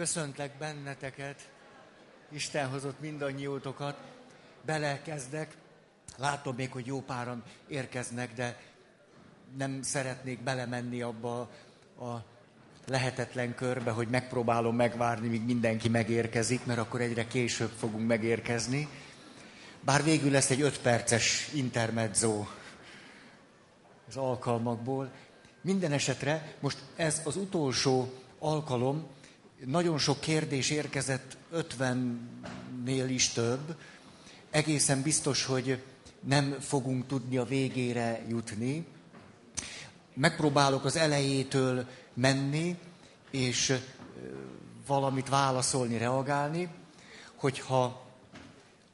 Köszöntlek benneteket, Isten hozott mindannyiótokat, belekezdek. Látom még, hogy jó páran érkeznek, de nem szeretnék belemenni abba a lehetetlen körbe, hogy megpróbálom megvárni, míg mindenki megérkezik, mert akkor egyre később fogunk megérkezni. Bár végül lesz egy öt perces intermezzo az alkalmakból. Minden esetre most ez az utolsó alkalom, nagyon sok kérdés érkezett, 50-nél is több. Egészen biztos, hogy nem fogunk tudni a végére jutni. Megpróbálok az elejétől menni, és valamit válaszolni, reagálni, hogyha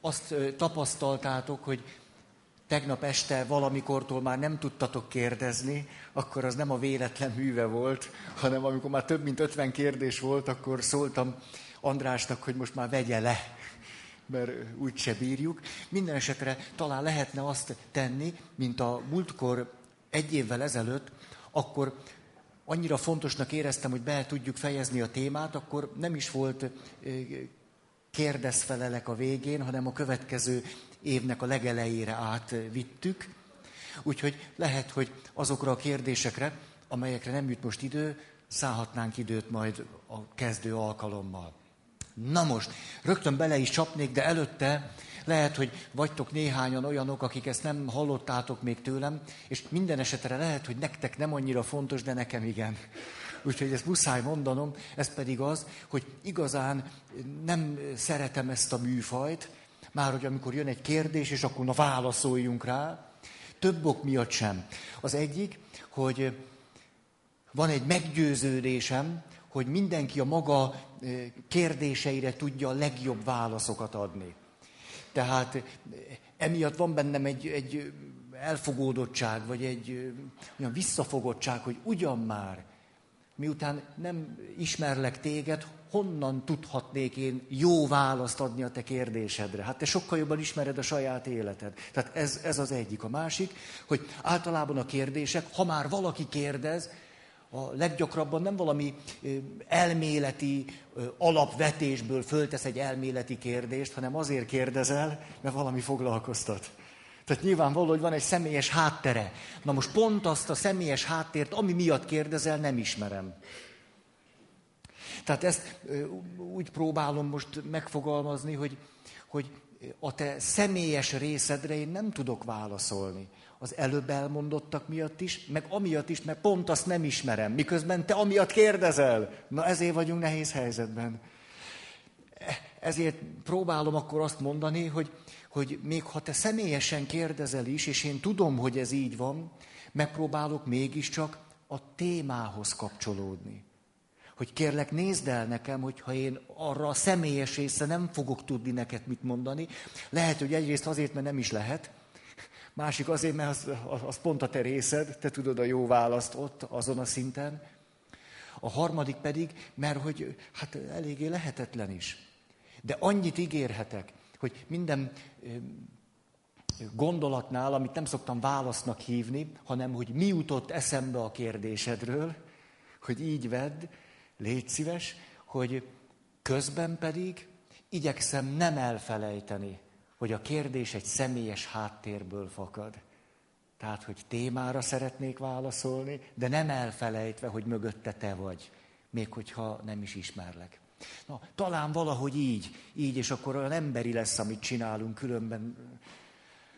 azt tapasztaltátok, hogy tegnap este valamikortól már nem tudtatok kérdezni, akkor az nem a véletlen műve volt, hanem amikor már több mint 50 kérdés volt, akkor szóltam Andrásnak, hogy most már vegye le, mert úgyse bírjuk. Minden esetre talán lehetne azt tenni, mint a múltkor egy évvel ezelőtt, akkor annyira fontosnak éreztem, hogy be tudjuk fejezni a témát, akkor nem is volt kérdezfelelek a végén, hanem a következő évnek a legelejére átvittük. Úgyhogy lehet, hogy azokra a kérdésekre, amelyekre nem jut most idő, szállhatnánk időt majd a kezdő alkalommal. Na most, rögtön bele is csapnék, de előtte lehet, hogy vagytok néhányan olyanok, akik ezt nem hallottátok még tőlem, és minden esetre lehet, hogy nektek nem annyira fontos, de nekem igen. Úgyhogy ezt muszáj mondanom, ez pedig az, hogy igazán nem szeretem ezt a műfajt, már hogy amikor jön egy kérdés, és akkor na válaszoljunk rá, több ok miatt sem. Az egyik, hogy van egy meggyőződésem, hogy mindenki a maga kérdéseire tudja a legjobb válaszokat adni. Tehát emiatt van bennem egy, egy elfogódottság, vagy egy olyan visszafogottság, hogy ugyan már, miután nem ismerlek téged, honnan tudhatnék én jó választ adni a te kérdésedre? Hát te sokkal jobban ismered a saját életed. Tehát ez, ez az egyik. A másik, hogy általában a kérdések, ha már valaki kérdez, a leggyakrabban nem valami elméleti alapvetésből föltesz egy elméleti kérdést, hanem azért kérdezel, mert valami foglalkoztat. Tehát nyilvánvaló, hogy van egy személyes háttere. Na most pont azt a személyes háttért, ami miatt kérdezel, nem ismerem. Tehát ezt úgy próbálom most megfogalmazni, hogy, hogy a te személyes részedre én nem tudok válaszolni. Az előbb elmondottak miatt is, meg amiatt is, mert pont azt nem ismerem. Miközben te amiatt kérdezel. Na ezért vagyunk nehéz helyzetben. Ezért próbálom akkor azt mondani, hogy, hogy még ha te személyesen kérdezel is, és én tudom, hogy ez így van, megpróbálok mégiscsak a témához kapcsolódni hogy kérlek nézd el nekem, hogyha én arra a személyes része nem fogok tudni neked mit mondani. Lehet, hogy egyrészt azért, mert nem is lehet, másik azért, mert az, az pont a te részed, te tudod a jó választ ott, azon a szinten. A harmadik pedig, mert hogy hát eléggé lehetetlen is. De annyit ígérhetek, hogy minden gondolatnál, amit nem szoktam válasznak hívni, hanem hogy mi jutott eszembe a kérdésedről, hogy így vedd, Légy szíves, hogy közben pedig igyekszem nem elfelejteni, hogy a kérdés egy személyes háttérből fakad. Tehát, hogy témára szeretnék válaszolni, de nem elfelejtve, hogy mögötte te vagy, még hogyha nem is ismerlek. Na, talán valahogy így, így, és akkor olyan emberi lesz, amit csinálunk, különben...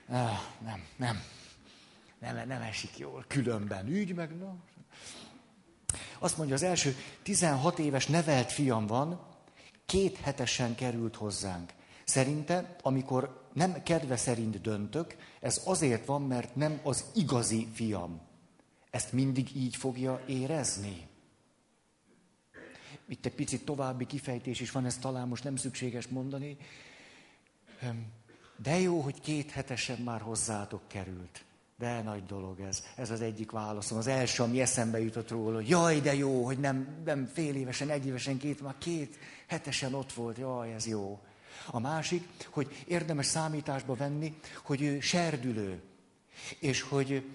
Ah, nem, nem, nem, nem esik jól, különben ügy, meg no, azt mondja, az első 16 éves nevelt fiam van, két hetesen került hozzánk. Szerinte, amikor nem kedve szerint döntök, ez azért van, mert nem az igazi fiam. Ezt mindig így fogja érezni. Itt egy picit további kifejtés is van, ezt talán most nem szükséges mondani. De jó, hogy két hetesen már hozzátok került. De nagy dolog ez. Ez az egyik válaszom. Az első, ami eszembe jutott róla, hogy jaj, de jó, hogy nem, nem fél évesen, egy évesen, két, már két hetesen ott volt, jaj, ez jó. A másik, hogy érdemes számításba venni, hogy ő serdülő. És hogy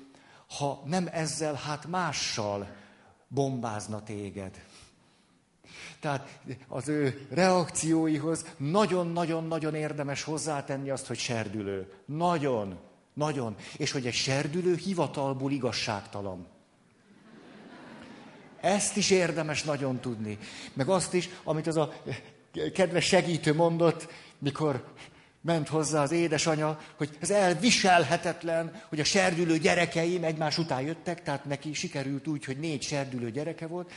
ha nem ezzel, hát mással bombázna téged. Tehát az ő reakcióihoz nagyon-nagyon-nagyon érdemes hozzátenni azt, hogy serdülő. Nagyon, nagyon. És hogy egy serdülő hivatalból igazságtalan. Ezt is érdemes nagyon tudni. Meg azt is, amit az a kedves segítő mondott, mikor ment hozzá az édesanya, hogy ez elviselhetetlen, hogy a serdülő gyerekeim egymás után jöttek, tehát neki sikerült úgy, hogy négy serdülő gyereke volt.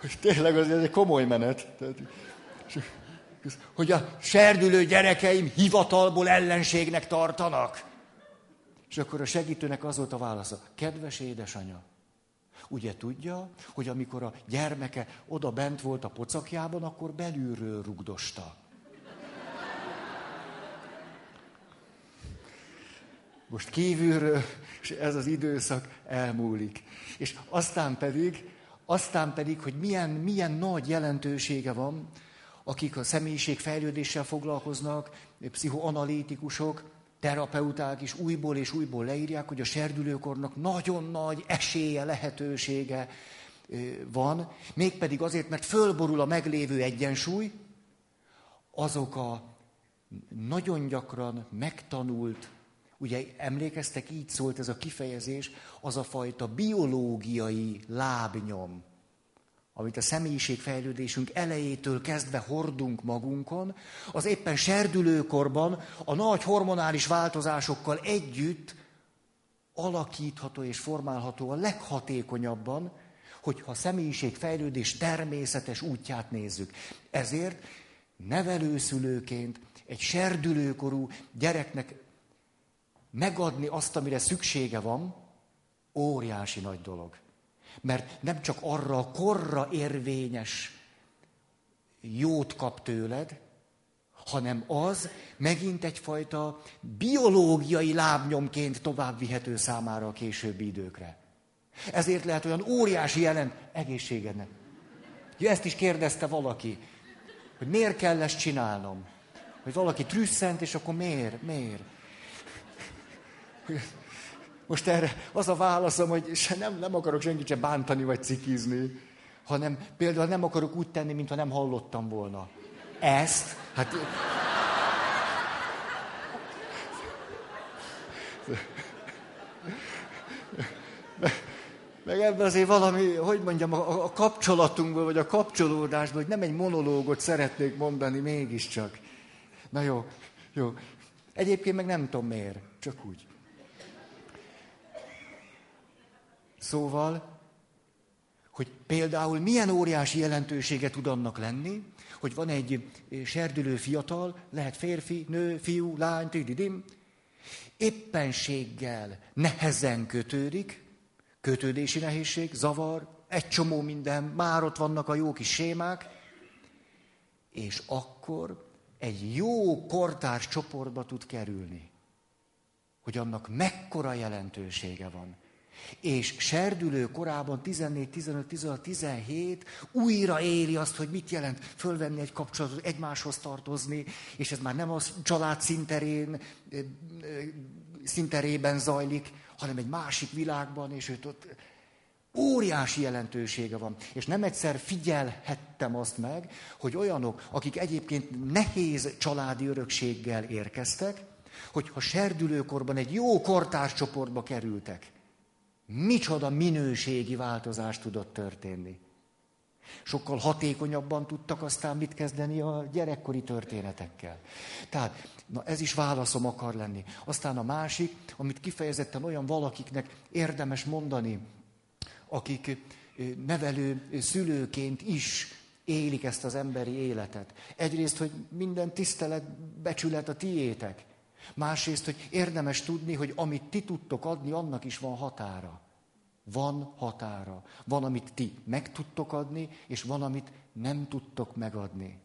Hogy tényleg az egy komoly menet. Tehát, hogy a serdülő gyerekeim hivatalból ellenségnek tartanak. És akkor a segítőnek az volt a válasza. Kedves édesanya, ugye tudja, hogy amikor a gyermeke oda bent volt a pocakjában, akkor belülről rugdosta. Most kívülről, és ez az időszak elmúlik. És aztán pedig, aztán pedig, hogy milyen, milyen nagy jelentősége van, akik a személyiségfejlődéssel foglalkoznak, pszichoanalitikusok, terapeuták is újból és újból leírják, hogy a serdülőkornak nagyon nagy esélye, lehetősége van, mégpedig azért, mert fölborul a meglévő egyensúly, azok a nagyon gyakran megtanult, ugye emlékeztek, így szólt ez a kifejezés, az a fajta biológiai lábnyom, amit a személyiségfejlődésünk elejétől kezdve hordunk magunkon, az éppen serdülőkorban a nagy hormonális változásokkal együtt alakítható és formálható a leghatékonyabban, hogyha a személyiségfejlődés természetes útját nézzük. Ezért nevelőszülőként egy serdülőkorú gyereknek megadni azt, amire szüksége van, óriási nagy dolog. Mert nem csak arra a korra érvényes jót kap tőled, hanem az megint egyfajta biológiai lábnyomként tovább vihető számára a későbbi időkre. Ezért lehet olyan óriási jelent egészségednek. Ja, ezt is kérdezte valaki, hogy miért kell ezt csinálnom. Hogy valaki trüsszent, és akkor miért, miért? Most erre az a válaszom, hogy se nem, nem akarok senkit sem bántani vagy cikizni, hanem például nem akarok úgy tenni, mintha nem hallottam volna. Ezt, hát... Meg ebben azért valami, hogy mondjam, a, a kapcsolatunkból, vagy a kapcsolódásból, hogy nem egy monológot szeretnék mondani mégiscsak. Na jó, jó. Egyébként meg nem tudom miért, csak úgy. Szóval, hogy például milyen óriási jelentősége tud annak lenni, hogy van egy serdülő fiatal, lehet férfi, nő, fiú, lány, tididim, éppenséggel nehezen kötődik, kötődési nehézség, zavar, egy csomó minden, már ott vannak a jó kis sémák, és akkor egy jó kortárs csoportba tud kerülni, hogy annak mekkora jelentősége van. És serdülő korában 14, 15, 16, 17 újra éli azt, hogy mit jelent fölvenni egy kapcsolatot, egymáshoz tartozni, és ez már nem a család szinterén, szinterében zajlik, hanem egy másik világban, és őt ott óriási jelentősége van. És nem egyszer figyelhettem azt meg, hogy olyanok, akik egyébként nehéz családi örökséggel érkeztek, hogyha serdülőkorban egy jó kortárcsoportba kerültek, micsoda minőségi változás tudott történni. Sokkal hatékonyabban tudtak aztán mit kezdeni a gyerekkori történetekkel. Tehát, na ez is válaszom akar lenni. Aztán a másik, amit kifejezetten olyan valakiknek érdemes mondani, akik nevelő szülőként is élik ezt az emberi életet. Egyrészt, hogy minden tisztelet, becsület a tiétek. Másrészt, hogy érdemes tudni, hogy amit ti tudtok adni, annak is van határa. Van határa. Van, amit ti meg tudtok adni, és van, amit nem tudtok megadni.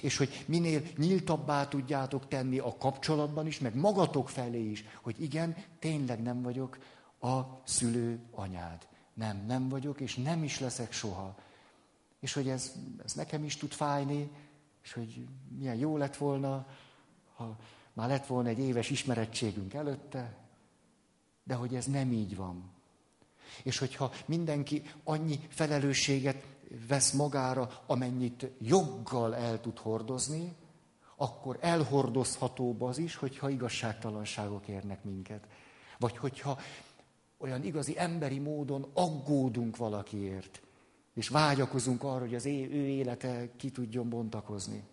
És hogy minél nyíltabbá tudjátok tenni a kapcsolatban is, meg magatok felé is, hogy igen, tényleg nem vagyok a szülő anyád. Nem, nem vagyok, és nem is leszek soha. És hogy ez, ez nekem is tud fájni, és hogy milyen jó lett volna, ha már lett volna egy éves ismerettségünk előtte, de hogy ez nem így van. És hogyha mindenki annyi felelősséget vesz magára, amennyit joggal el tud hordozni, akkor elhordozhatóbb az is, hogyha igazságtalanságok érnek minket. Vagy hogyha olyan igazi emberi módon aggódunk valakiért, és vágyakozunk arra, hogy az ő élete ki tudjon bontakozni.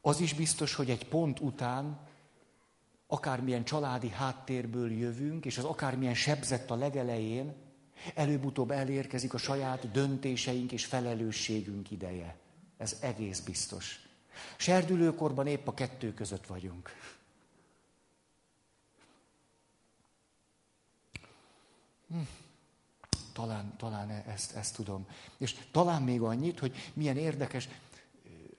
Az is biztos, hogy egy pont után, akármilyen családi háttérből jövünk, és az akármilyen sebzett a legelején, előbb-utóbb elérkezik a saját döntéseink és felelősségünk ideje. Ez egész biztos. Serdülőkorban épp a kettő között vagyunk. Hm. Talán, talán ezt, ezt tudom. És talán még annyit, hogy milyen érdekes,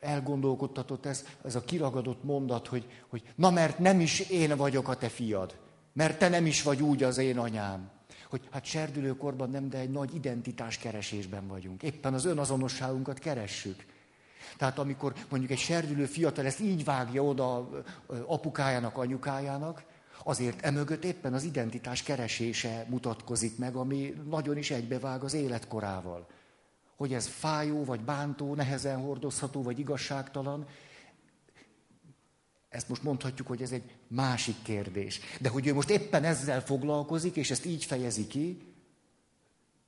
elgondolkodtatott ez, ez a kiragadott mondat, hogy, hogy na mert nem is én vagyok a te fiad, mert te nem is vagy úgy az én anyám. Hogy hát serdülőkorban nem, de egy nagy identitás keresésben vagyunk. Éppen az önazonosságunkat keressük. Tehát amikor mondjuk egy serdülő fiatal ezt így vágja oda apukájának, anyukájának, azért emögött éppen az identitás keresése mutatkozik meg, ami nagyon is egybevág az életkorával. Hogy ez fájó, vagy bántó, nehezen hordozható, vagy igazságtalan, ezt most mondhatjuk, hogy ez egy másik kérdés. De hogy ő most éppen ezzel foglalkozik, és ezt így fejezi ki,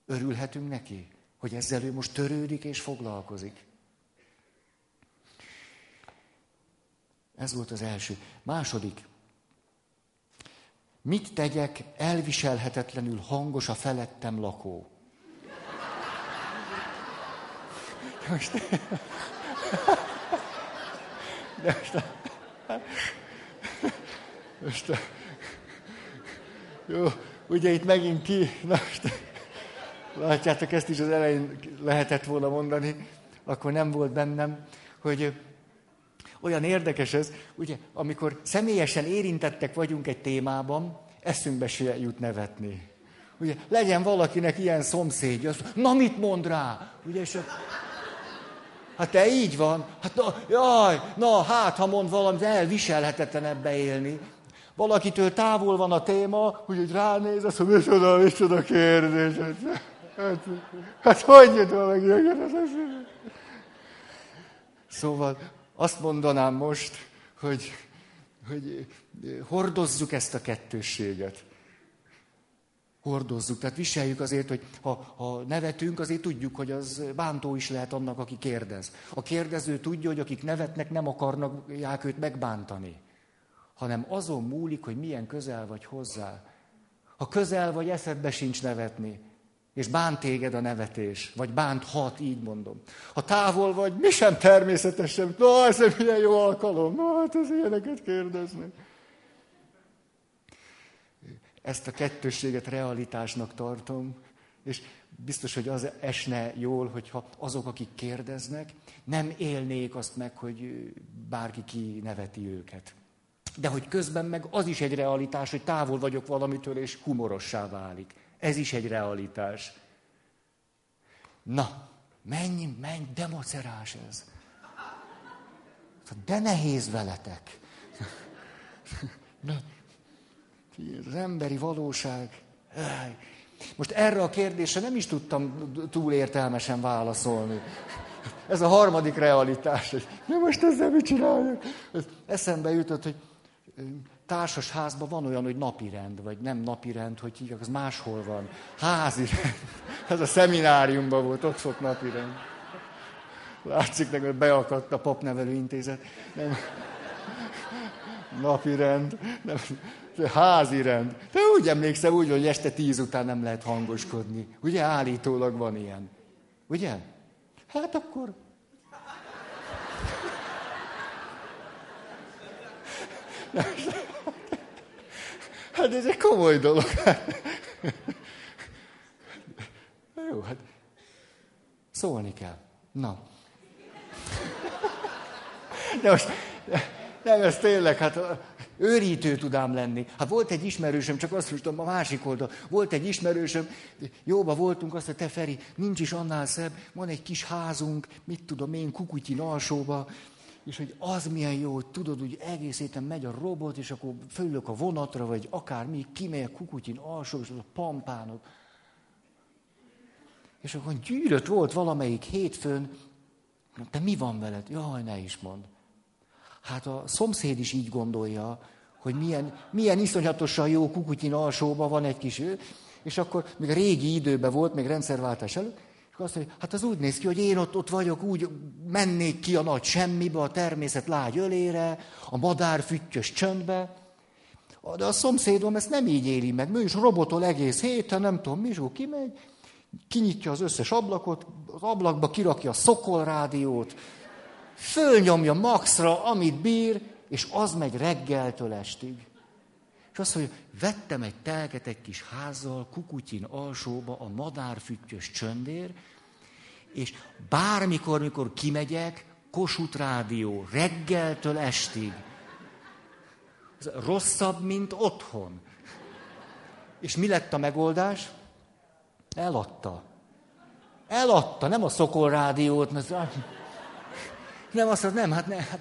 örülhetünk neki, hogy ezzel ő most törődik és foglalkozik. Ez volt az első. Második. Mit tegyek elviselhetetlenül hangos a felettem lakó? Most, de most, most, jó, ugye itt megint ki, na most, látjátok, ezt is az elején lehetett volna mondani, akkor nem volt bennem, hogy olyan érdekes ez, ugye, amikor személyesen érintettek vagyunk egy témában, eszünkbe se jut nevetni. Ugye, legyen valakinek ilyen szomszédja, az, na mit mond rá? Ugye, és a, hát te így van, hát na, jaj, na hát, ha mond valamit, elviselhetetlen ebbe élni. Valakitől távol van a téma, hogy ránéz, azt mondja, micsoda, micsoda kérdés. Hát, hát, hát hogy jött valaki? Szóval azt mondanám most, hogy, hogy hordozzuk ezt a kettősséget. Hordozzuk, tehát viseljük azért, hogy ha, ha nevetünk, azért tudjuk, hogy az bántó is lehet annak, aki kérdez. A kérdező tudja, hogy akik nevetnek, nem akarnak őt megbántani, hanem azon múlik, hogy milyen közel vagy hozzá. Ha közel vagy, eszedbe sincs nevetni. És bánt téged a nevetés, vagy bánt hat, így mondom. Ha távol vagy, mi sem természetesen. Na, ez egy milyen jó alkalom. Na, hát ez ilyeneket kérdezni. Ezt a kettősséget realitásnak tartom, és biztos, hogy az esne jól, hogyha azok, akik kérdeznek, nem élnék azt meg, hogy bárki ki neveti őket. De hogy közben meg az is egy realitás, hogy távol vagyok valamitől, és humorossá válik. Ez is egy realitás. Na, menj, menj, de macerás ez. De nehéz veletek. Na, az emberi valóság. Most erre a kérdésre nem is tudtam túl értelmesen válaszolni. Ez a harmadik realitás. Na most ezzel mit csináljuk? Eszembe jutott, hogy társas házban van olyan, hogy napirend, vagy nem napirend, hogy hívják, az máshol van. Házi rend. Ez a szemináriumban volt, ott volt napirend. Látszik nekem, hogy beakadt a papnevelő intézet. Nem. Napirend. Nem. Házi rend. De úgy emlékszem, úgy, hogy este tíz után nem lehet hangoskodni. Ugye állítólag van ilyen. Ugye? Hát akkor Hát ez egy komoly dolog. Jó, hát szólni kell. Na. De most, nem, ez tényleg, hát őrítő tudám lenni. Hát volt egy ismerősöm, csak azt mondtam, a másik oldal, volt egy ismerősöm, jóba voltunk, azt mondta, te Feri, nincs is annál szebb, van egy kis házunk, mit tudom én, kukutyin alsóba, és hogy az milyen jó, hogy tudod, hogy egész héten megy a robot, és akkor fölök a vonatra, vagy akármi, kimegy a kukutyin alsó, és az a pampánok. És akkor gyűrött volt valamelyik hétfőn, te mi van veled? Jaj, ne is mond. Hát a szomszéd is így gondolja, hogy milyen, milyen iszonyatosan jó kukutyin alsóban van egy kis ő, és akkor még a régi időben volt, még rendszerváltás előtt, és azt mondja, hát az úgy néz ki, hogy én ott, ott vagyok, úgy mennék ki a nagy semmibe, a természet lágy ölére, a madár füttyös csöndbe, de a szomszédom ezt nem így éli meg. Ő is robotol egész héten, nem tudom, mi, kimegy, kinyitja az összes ablakot, az ablakba kirakja a szokol rádiót, fölnyomja maxra, amit bír, és az megy reggeltől estig. És azt mondja, vettem egy telket egy kis házzal, kukutyin alsóba, a madárfüttyös csöndér, és bármikor, mikor kimegyek, Kossuth Rádió, reggeltől estig. Ez rosszabb, mint otthon. És mi lett a megoldás? Eladta. Eladta, nem a Szokol rádiót, mert nem azt nem, hát, ne, hát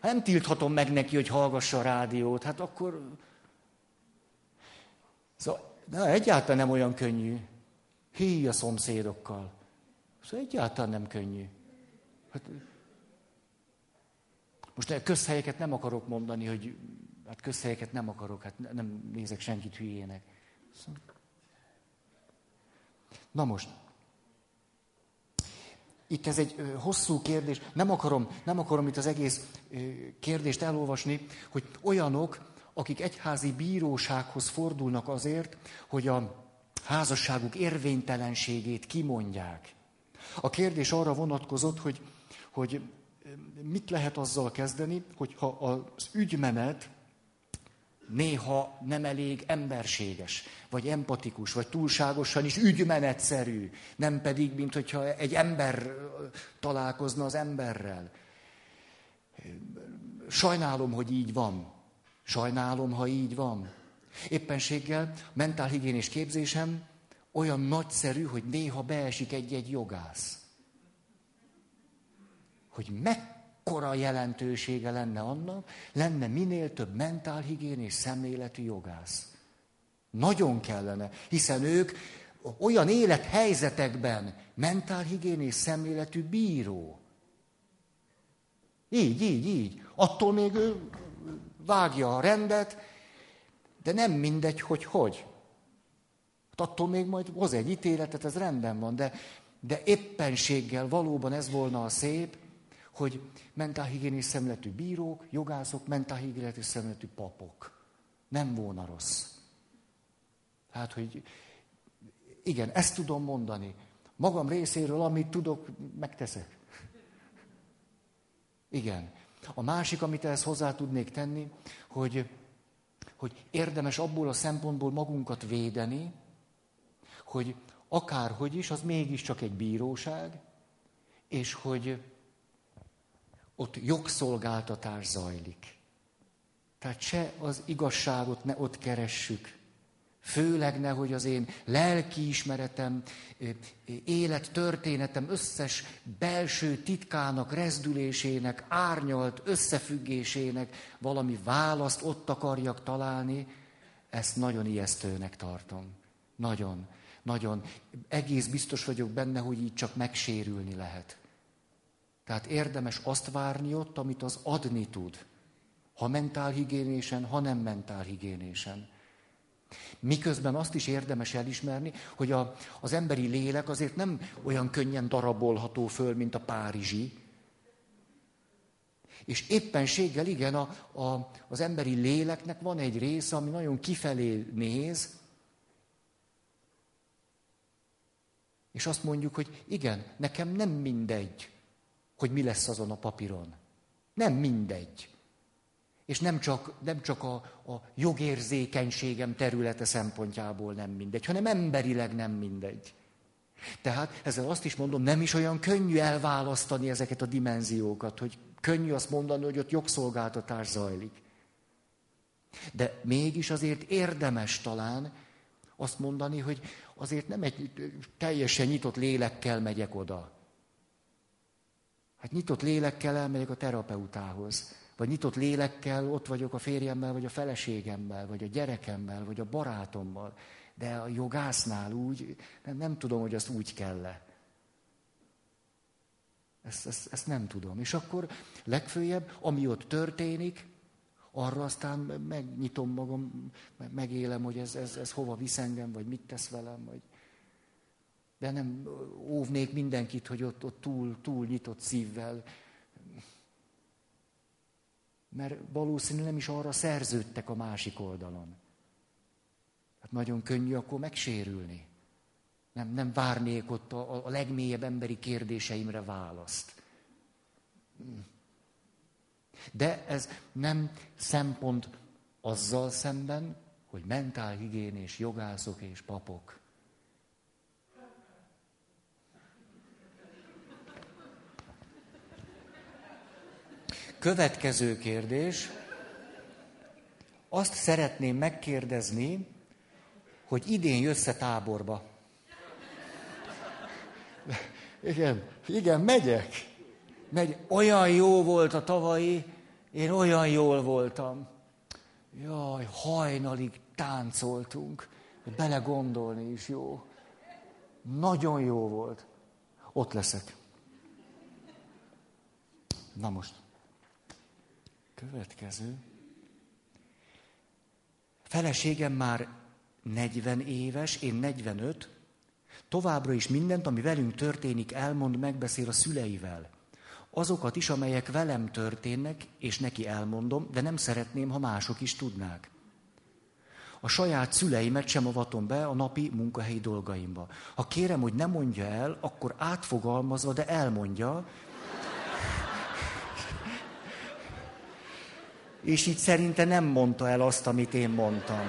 nem tilthatom meg neki, hogy hallgassa a rádiót, hát akkor... Szóval na, egyáltalán nem olyan könnyű. Hí a szomszédokkal. Szóval egyáltalán nem könnyű. Hát, most közhelyeket nem akarok mondani, hogy hát közhelyeket nem akarok, hát nem nézek senkit hülyének. Na most, itt ez egy hosszú kérdés, nem akarom, nem akarom itt az egész kérdést elolvasni, hogy olyanok, akik egyházi bírósághoz fordulnak azért, hogy a házasságuk érvénytelenségét kimondják. A kérdés arra vonatkozott, hogy, hogy mit lehet azzal kezdeni, hogyha az ügymenet néha nem elég emberséges, vagy empatikus, vagy túlságosan is ügymenetszerű, nem pedig, mint hogyha egy ember találkozna az emberrel. Sajnálom, hogy így van. Sajnálom, ha így van. Éppenséggel mentálhigiénés képzésem olyan nagyszerű, hogy néha beesik egy-egy jogász. Hogy meg mekkora jelentősége lenne annak, lenne minél több mentálhigiénés szemléletű jogász. Nagyon kellene, hiszen ők olyan élethelyzetekben mentálhigiénés szemléletű bíró. Így, így, így. Attól még ő vágja a rendet, de nem mindegy, hogy hogy. Hát attól még majd hoz egy ítéletet, ez rendben van, de, de éppenséggel valóban ez volna a szép, hogy mentálhigiénés szemletű bírók, jogászok, mentálhigiénés szemletű papok. Nem volna rossz. Hát, hogy igen, ezt tudom mondani. Magam részéről, amit tudok, megteszek. Igen. A másik, amit ehhez hozzá tudnék tenni, hogy, hogy érdemes abból a szempontból magunkat védeni, hogy akárhogy is, az mégiscsak egy bíróság, és hogy ott jogszolgáltatás zajlik. Tehát se az igazságot ne ott keressük, Főleg nehogy az én lelkiismeretem, élettörténetem összes belső titkának, rezdülésének, árnyalt összefüggésének valami választ ott akarjak találni, ezt nagyon ijesztőnek tartom. Nagyon, nagyon. Egész biztos vagyok benne, hogy így csak megsérülni lehet. Tehát érdemes azt várni ott, amit az adni tud. Ha mentálhigiénésen, ha nem mentálhigiénésen. Miközben azt is érdemes elismerni, hogy a, az emberi lélek azért nem olyan könnyen darabolható föl, mint a párizsi. És éppenséggel igen, a, a, az emberi léleknek van egy része, ami nagyon kifelé néz, és azt mondjuk, hogy igen, nekem nem mindegy, hogy mi lesz azon a papíron. Nem mindegy. És nem csak, nem csak a, a jogérzékenységem területe szempontjából nem mindegy, hanem emberileg nem mindegy. Tehát ezzel azt is mondom, nem is olyan könnyű elválasztani ezeket a dimenziókat, hogy könnyű azt mondani, hogy ott jogszolgáltatás zajlik. De mégis azért érdemes talán azt mondani, hogy azért nem egy teljesen nyitott lélekkel megyek oda. Hát nyitott lélekkel elmegyek a terapeutához. Vagy nyitott lélekkel ott vagyok a férjemmel, vagy a feleségemmel, vagy a gyerekemmel, vagy a barátommal. De a jogásznál úgy, nem, nem tudom, hogy azt úgy kell-e. Ezt, ezt, ezt nem tudom. És akkor legfőjebb, ami ott történik, arra aztán megnyitom magam, megélem, hogy ez, ez, ez hova visz engem, vagy mit tesz velem, vagy... De nem óvnék mindenkit, hogy ott, ott túl, túl nyitott szívvel. Mert valószínűleg nem is arra szerződtek a másik oldalon. Hát nagyon könnyű akkor megsérülni. Nem, nem várnék ott a, a legmélyebb emberi kérdéseimre választ. De ez nem szempont azzal szemben, hogy mentálhigiénés jogászok és papok. Következő kérdés. Azt szeretném megkérdezni, hogy idén jössz-e táborba? Igen, igen, megyek. Megy. Olyan jó volt a tavalyi, én olyan jól voltam. Jaj, hajnalig táncoltunk. Belegondolni is jó. Nagyon jó volt. Ott leszek. Na most. Következő. Feleségem már 40 éves, én 45, továbbra is mindent, ami velünk történik, elmond, megbeszél a szüleivel. Azokat is, amelyek velem történnek, és neki elmondom, de nem szeretném, ha mások is tudnák. A saját szüleimet sem avatom be a napi munkahelyi dolgaimba. Ha kérem, hogy ne mondja el, akkor átfogalmazva, de elmondja, és így szerinte nem mondta el azt, amit én mondtam.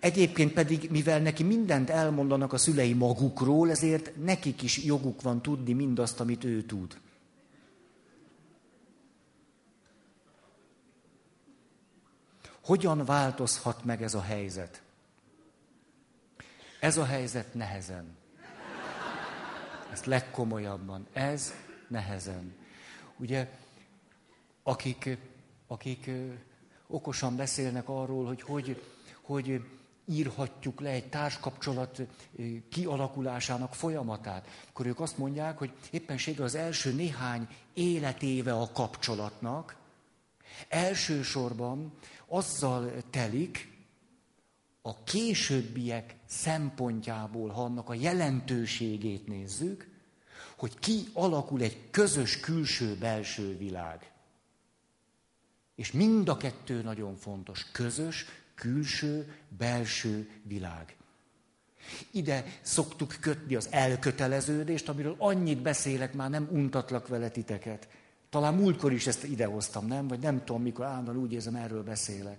Egyébként pedig, mivel neki mindent elmondanak a szülei magukról, ezért nekik is joguk van tudni mindazt, amit ő tud. Hogyan változhat meg ez a helyzet? Ez a helyzet nehezen. Ezt legkomolyabban. Ez nehezen. Ugye, akik, akik okosan beszélnek arról, hogy hogy, hogy írhatjuk le egy társkapcsolat kialakulásának folyamatát, akkor ők azt mondják, hogy éppenséggel az első néhány életéve a kapcsolatnak elsősorban azzal telik, a későbbiek szempontjából, ha annak a jelentőségét nézzük, hogy ki alakul egy közös külső-belső világ. És mind a kettő nagyon fontos. Közös, külső, belső világ. Ide szoktuk kötni az elköteleződést, amiről annyit beszélek, már nem untatlak vele titeket. Talán múltkor is ezt idehoztam, nem? Vagy nem tudom, mikor állandóan úgy érzem, erről beszélek.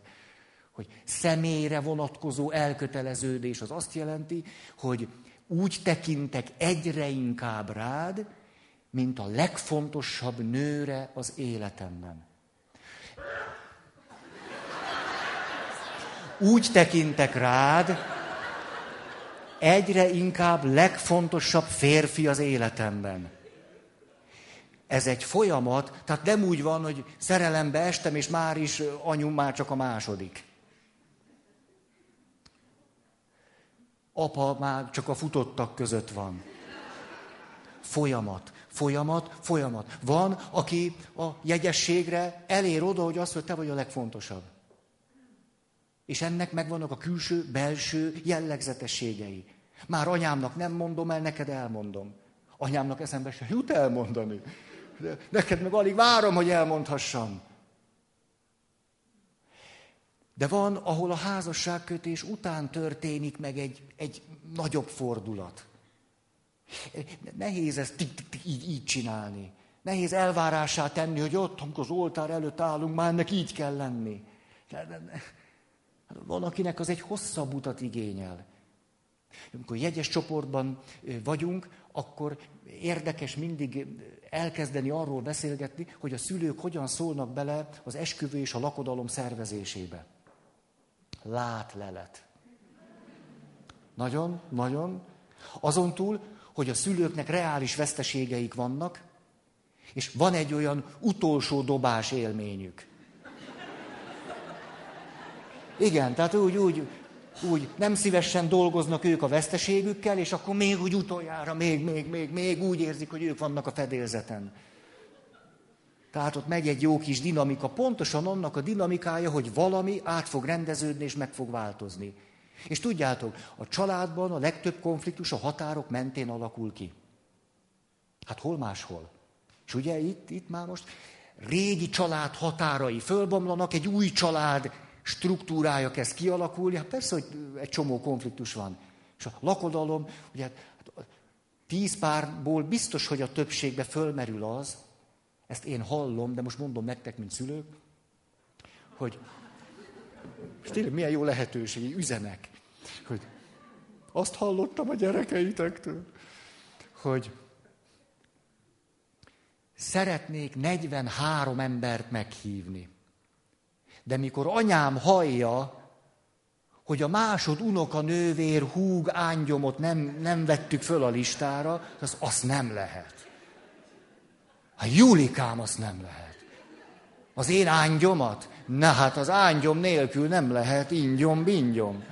Hogy személyre vonatkozó elköteleződés az azt jelenti, hogy úgy tekintek egyre inkább rád, mint a legfontosabb nőre az életemben. Úgy tekintek rád, egyre inkább legfontosabb férfi az életemben. Ez egy folyamat, tehát nem úgy van, hogy szerelembe estem, és már is anyu már csak a második. Apa már csak a futottak között van. Folyamat, folyamat, folyamat. Van, aki a jegyességre elér oda, hogy azt, hogy te vagy a legfontosabb. És ennek megvannak a külső, belső jellegzetességei. Már anyámnak nem mondom el, neked elmondom. Anyámnak eszembe se jut elmondani. De neked meg alig várom, hogy elmondhassam. De van, ahol a házasságkötés után történik meg egy, egy nagyobb fordulat. Nehéz ezt így, így csinálni. Nehéz elvárásá tenni, hogy ott, amikor az oltár előtt állunk, már ennek így kell lenni. Van, akinek az egy hosszabb utat igényel. Amikor jegyes csoportban vagyunk, akkor érdekes mindig elkezdeni arról beszélgetni, hogy a szülők hogyan szólnak bele az esküvő és a lakodalom szervezésébe látlelet. Nagyon, nagyon. Azon túl, hogy a szülőknek reális veszteségeik vannak, és van egy olyan utolsó dobás élményük. Igen, tehát úgy, úgy, úgy nem szívesen dolgoznak ők a veszteségükkel, és akkor még úgy utoljára, még, még, még, még úgy érzik, hogy ők vannak a fedélzeten. Tehát ott megy egy jó kis dinamika, pontosan annak a dinamikája, hogy valami át fog rendeződni és meg fog változni. És tudjátok, a családban a legtöbb konfliktus a határok mentén alakul ki. Hát hol máshol? És ugye itt, itt már most régi család határai fölbomlanak, egy új család struktúrája kezd kialakulni. Hát persze, hogy egy csomó konfliktus van. És a lakodalom, ugye hát tíz párból biztos, hogy a többségbe fölmerül az, ezt én hallom, de most mondom nektek, mint szülők, hogy és tényleg milyen jó lehetőség, üzenek, hogy azt hallottam a gyerekeitektől, hogy szeretnék 43 embert meghívni. De mikor anyám hallja, hogy a másod unoka nővér húg ángyomot nem, nem vettük föl a listára, az azt nem lehet. Hát Julikám, azt nem lehet. Az én ángyomat? Na hát az ángyom nélkül nem lehet ingyom, bingyom.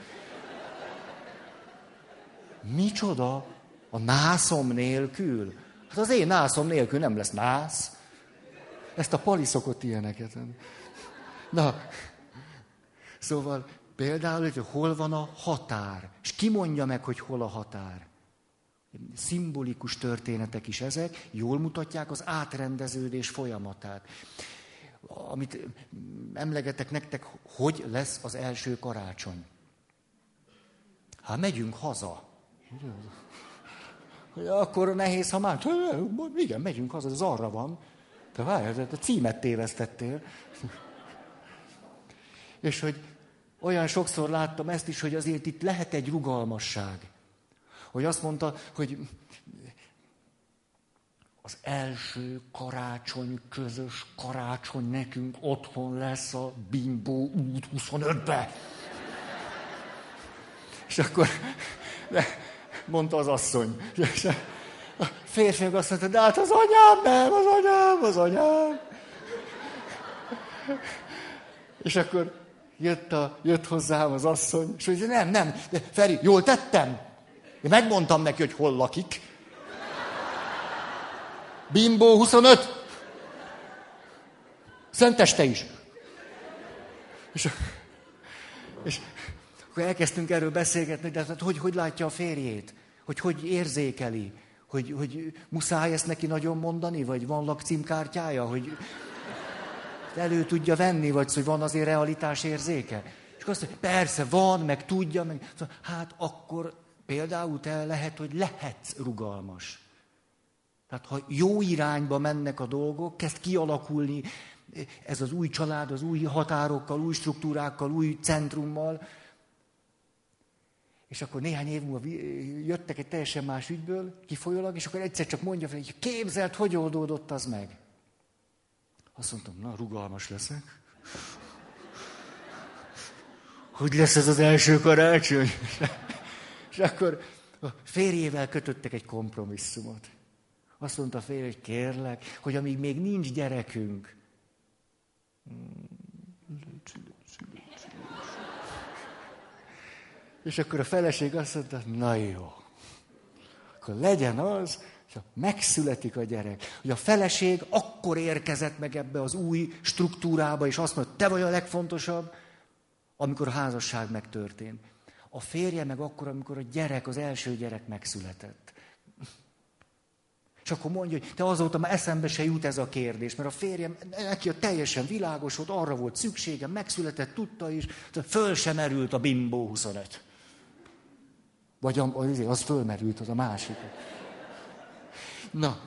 Micsoda? A nászom nélkül? Hát az én nászom nélkül nem lesz nász. Ezt a pali szokott ilyeneket. Na, szóval például, hogy hol van a határ, és ki mondja meg, hogy hol a határ. Szimbolikus történetek is ezek, jól mutatják az átrendeződés folyamatát. Amit emlegetek nektek, hogy lesz az első karácsony. Hát megyünk haza. Akkor nehéz, ha már... Igen, megyünk haza, ez arra van. Te várj, a címet tévesztettél. És hogy olyan sokszor láttam ezt is, hogy azért itt lehet egy rugalmasság hogy azt mondta, hogy az első karácsony, közös karácsony nekünk otthon lesz a Bimbó út 25-be. És akkor de, mondta az asszony. És a férfi azt mondta, de hát az anyám nem, az anyám, az anyám. És akkor jött, a, jött hozzám az asszony, és mondja, nem, nem, de Feri, jól tettem? Én megmondtam neki, hogy hol lakik. Bimbó 25. Szenteste is. És, és akkor elkezdtünk erről beszélgetni, de hát hogy, hogy látja a férjét? Hogy hogy érzékeli? Hogy, hogy muszáj ezt neki nagyon mondani? Vagy van lakcímkártyája? Hogy elő tudja venni? Vagy hogy van azért realitás érzéke? És azt mondja, persze, van, meg tudja, meg... Hát akkor Például te lehet, hogy lehetsz rugalmas. Tehát ha jó irányba mennek a dolgok, kezd kialakulni ez az új család, az új határokkal, új struktúrákkal, új centrummal, és akkor néhány év múlva jöttek egy teljesen más ügyből, kifolyólag, és akkor egyszer csak mondja fel, hogy képzelt, hogy oldódott az meg. Azt mondtam, na, rugalmas leszek. Hogy lesz ez az első karácsony? És akkor a férjével kötöttek egy kompromisszumot. Azt mondta a férj, hogy kérlek, hogy amíg még nincs gyerekünk, és akkor a feleség azt mondta, na jó, akkor legyen az, és megszületik a gyerek. Hogy a feleség akkor érkezett meg ebbe az új struktúrába, és azt mondta, te vagy a legfontosabb, amikor a házasság megtörtént. A férje meg akkor, amikor a gyerek, az első gyerek megszületett. És akkor mondja, hogy te azóta már eszembe se jut ez a kérdés, mert a férjem, neki a teljesen világos volt, arra volt szüksége, megszületett, tudta is, föl sem merült a bimbó 25. Vagy az, az fölmerült, az a másik. Na,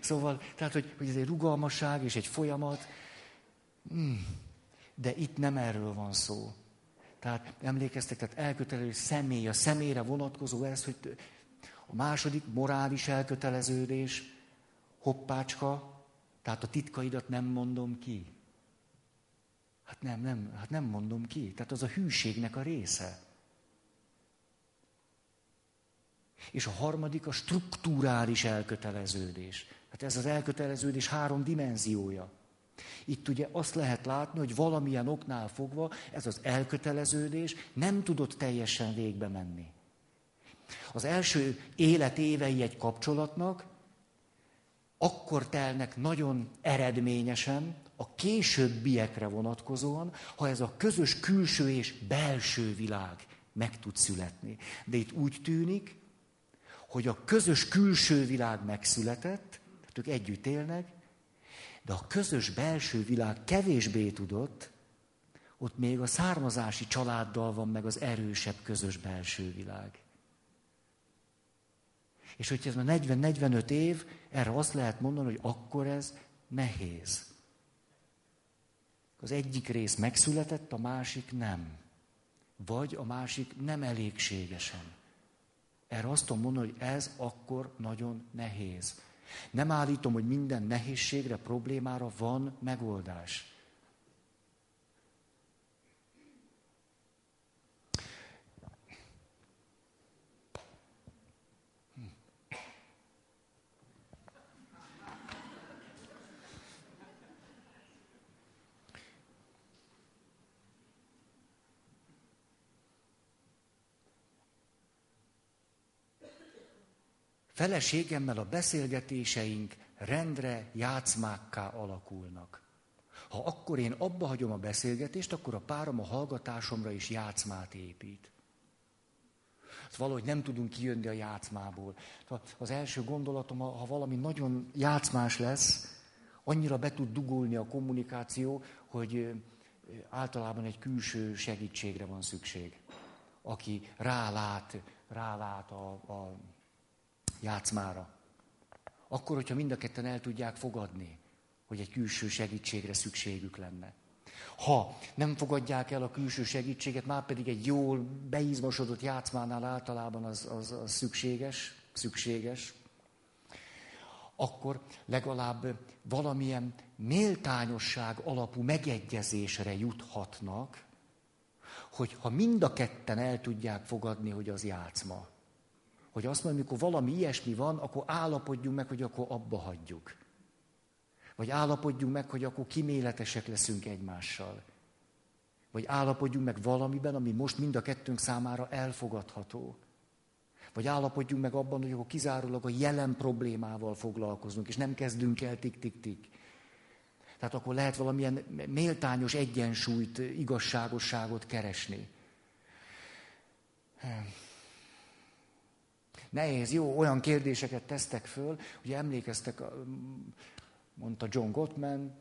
szóval, tehát, hogy, hogy ez egy rugalmasság és egy folyamat, hmm. de itt nem erről van szó. Tehát emlékeztek, tehát elkötelező személy, a személyre vonatkozó ez, hogy a második morális elköteleződés, hoppácska, tehát a titkaidat nem mondom ki. Hát nem, nem, hát nem mondom ki. Tehát az a hűségnek a része. És a harmadik a strukturális elköteleződés. Hát ez az elköteleződés három dimenziója. Itt ugye azt lehet látni, hogy valamilyen oknál fogva ez az elköteleződés nem tudott teljesen végbe menni. Az első életévei egy kapcsolatnak akkor telnek nagyon eredményesen a későbbiekre vonatkozóan, ha ez a közös külső és belső világ meg tud születni. De itt úgy tűnik, hogy a közös külső világ megszületett, tehát ők együtt élnek, de a közös belső világ kevésbé tudott, ott még a származási családdal van meg az erősebb közös belső világ. És hogyha ez már 40-45 év, erre azt lehet mondani, hogy akkor ez nehéz. Az egyik rész megszületett, a másik nem. Vagy a másik nem elégségesen. Erre azt tudom mondani, hogy ez akkor nagyon nehéz. Nem állítom, hogy minden nehézségre, problémára van megoldás. Feleségemmel a beszélgetéseink rendre játszmákká alakulnak. Ha akkor én abba hagyom a beszélgetést, akkor a párom a hallgatásomra is játszmát épít. Hát valahogy nem tudunk kijönni a játszmából. Az első gondolatom, ha valami nagyon játszmás lesz, annyira be tud dugulni a kommunikáció, hogy általában egy külső segítségre van szükség, aki rálát, rálát a, a játszmára. Akkor, hogyha mind a ketten el tudják fogadni, hogy egy külső segítségre szükségük lenne. Ha nem fogadják el a külső segítséget, már pedig egy jól beizmosodott játszmánál általában az, az, az szükséges, szükséges, akkor legalább valamilyen méltányosság alapú megegyezésre juthatnak, hogy ha mind a ketten el tudják fogadni, hogy az játszma, hogy azt mondja, amikor valami ilyesmi van, akkor állapodjunk meg, hogy akkor abba hagyjuk. Vagy állapodjunk meg, hogy akkor kiméletesek leszünk egymással. Vagy állapodjunk meg valamiben, ami most mind a kettőnk számára elfogadható. Vagy állapodjunk meg abban, hogy akkor kizárólag a jelen problémával foglalkozunk, és nem kezdünk el tik-tik-tik. Tehát akkor lehet valamilyen méltányos egyensúlyt, igazságosságot keresni. Nehéz, jó, olyan kérdéseket tesztek föl, hogy emlékeztek, mondta John Gottman,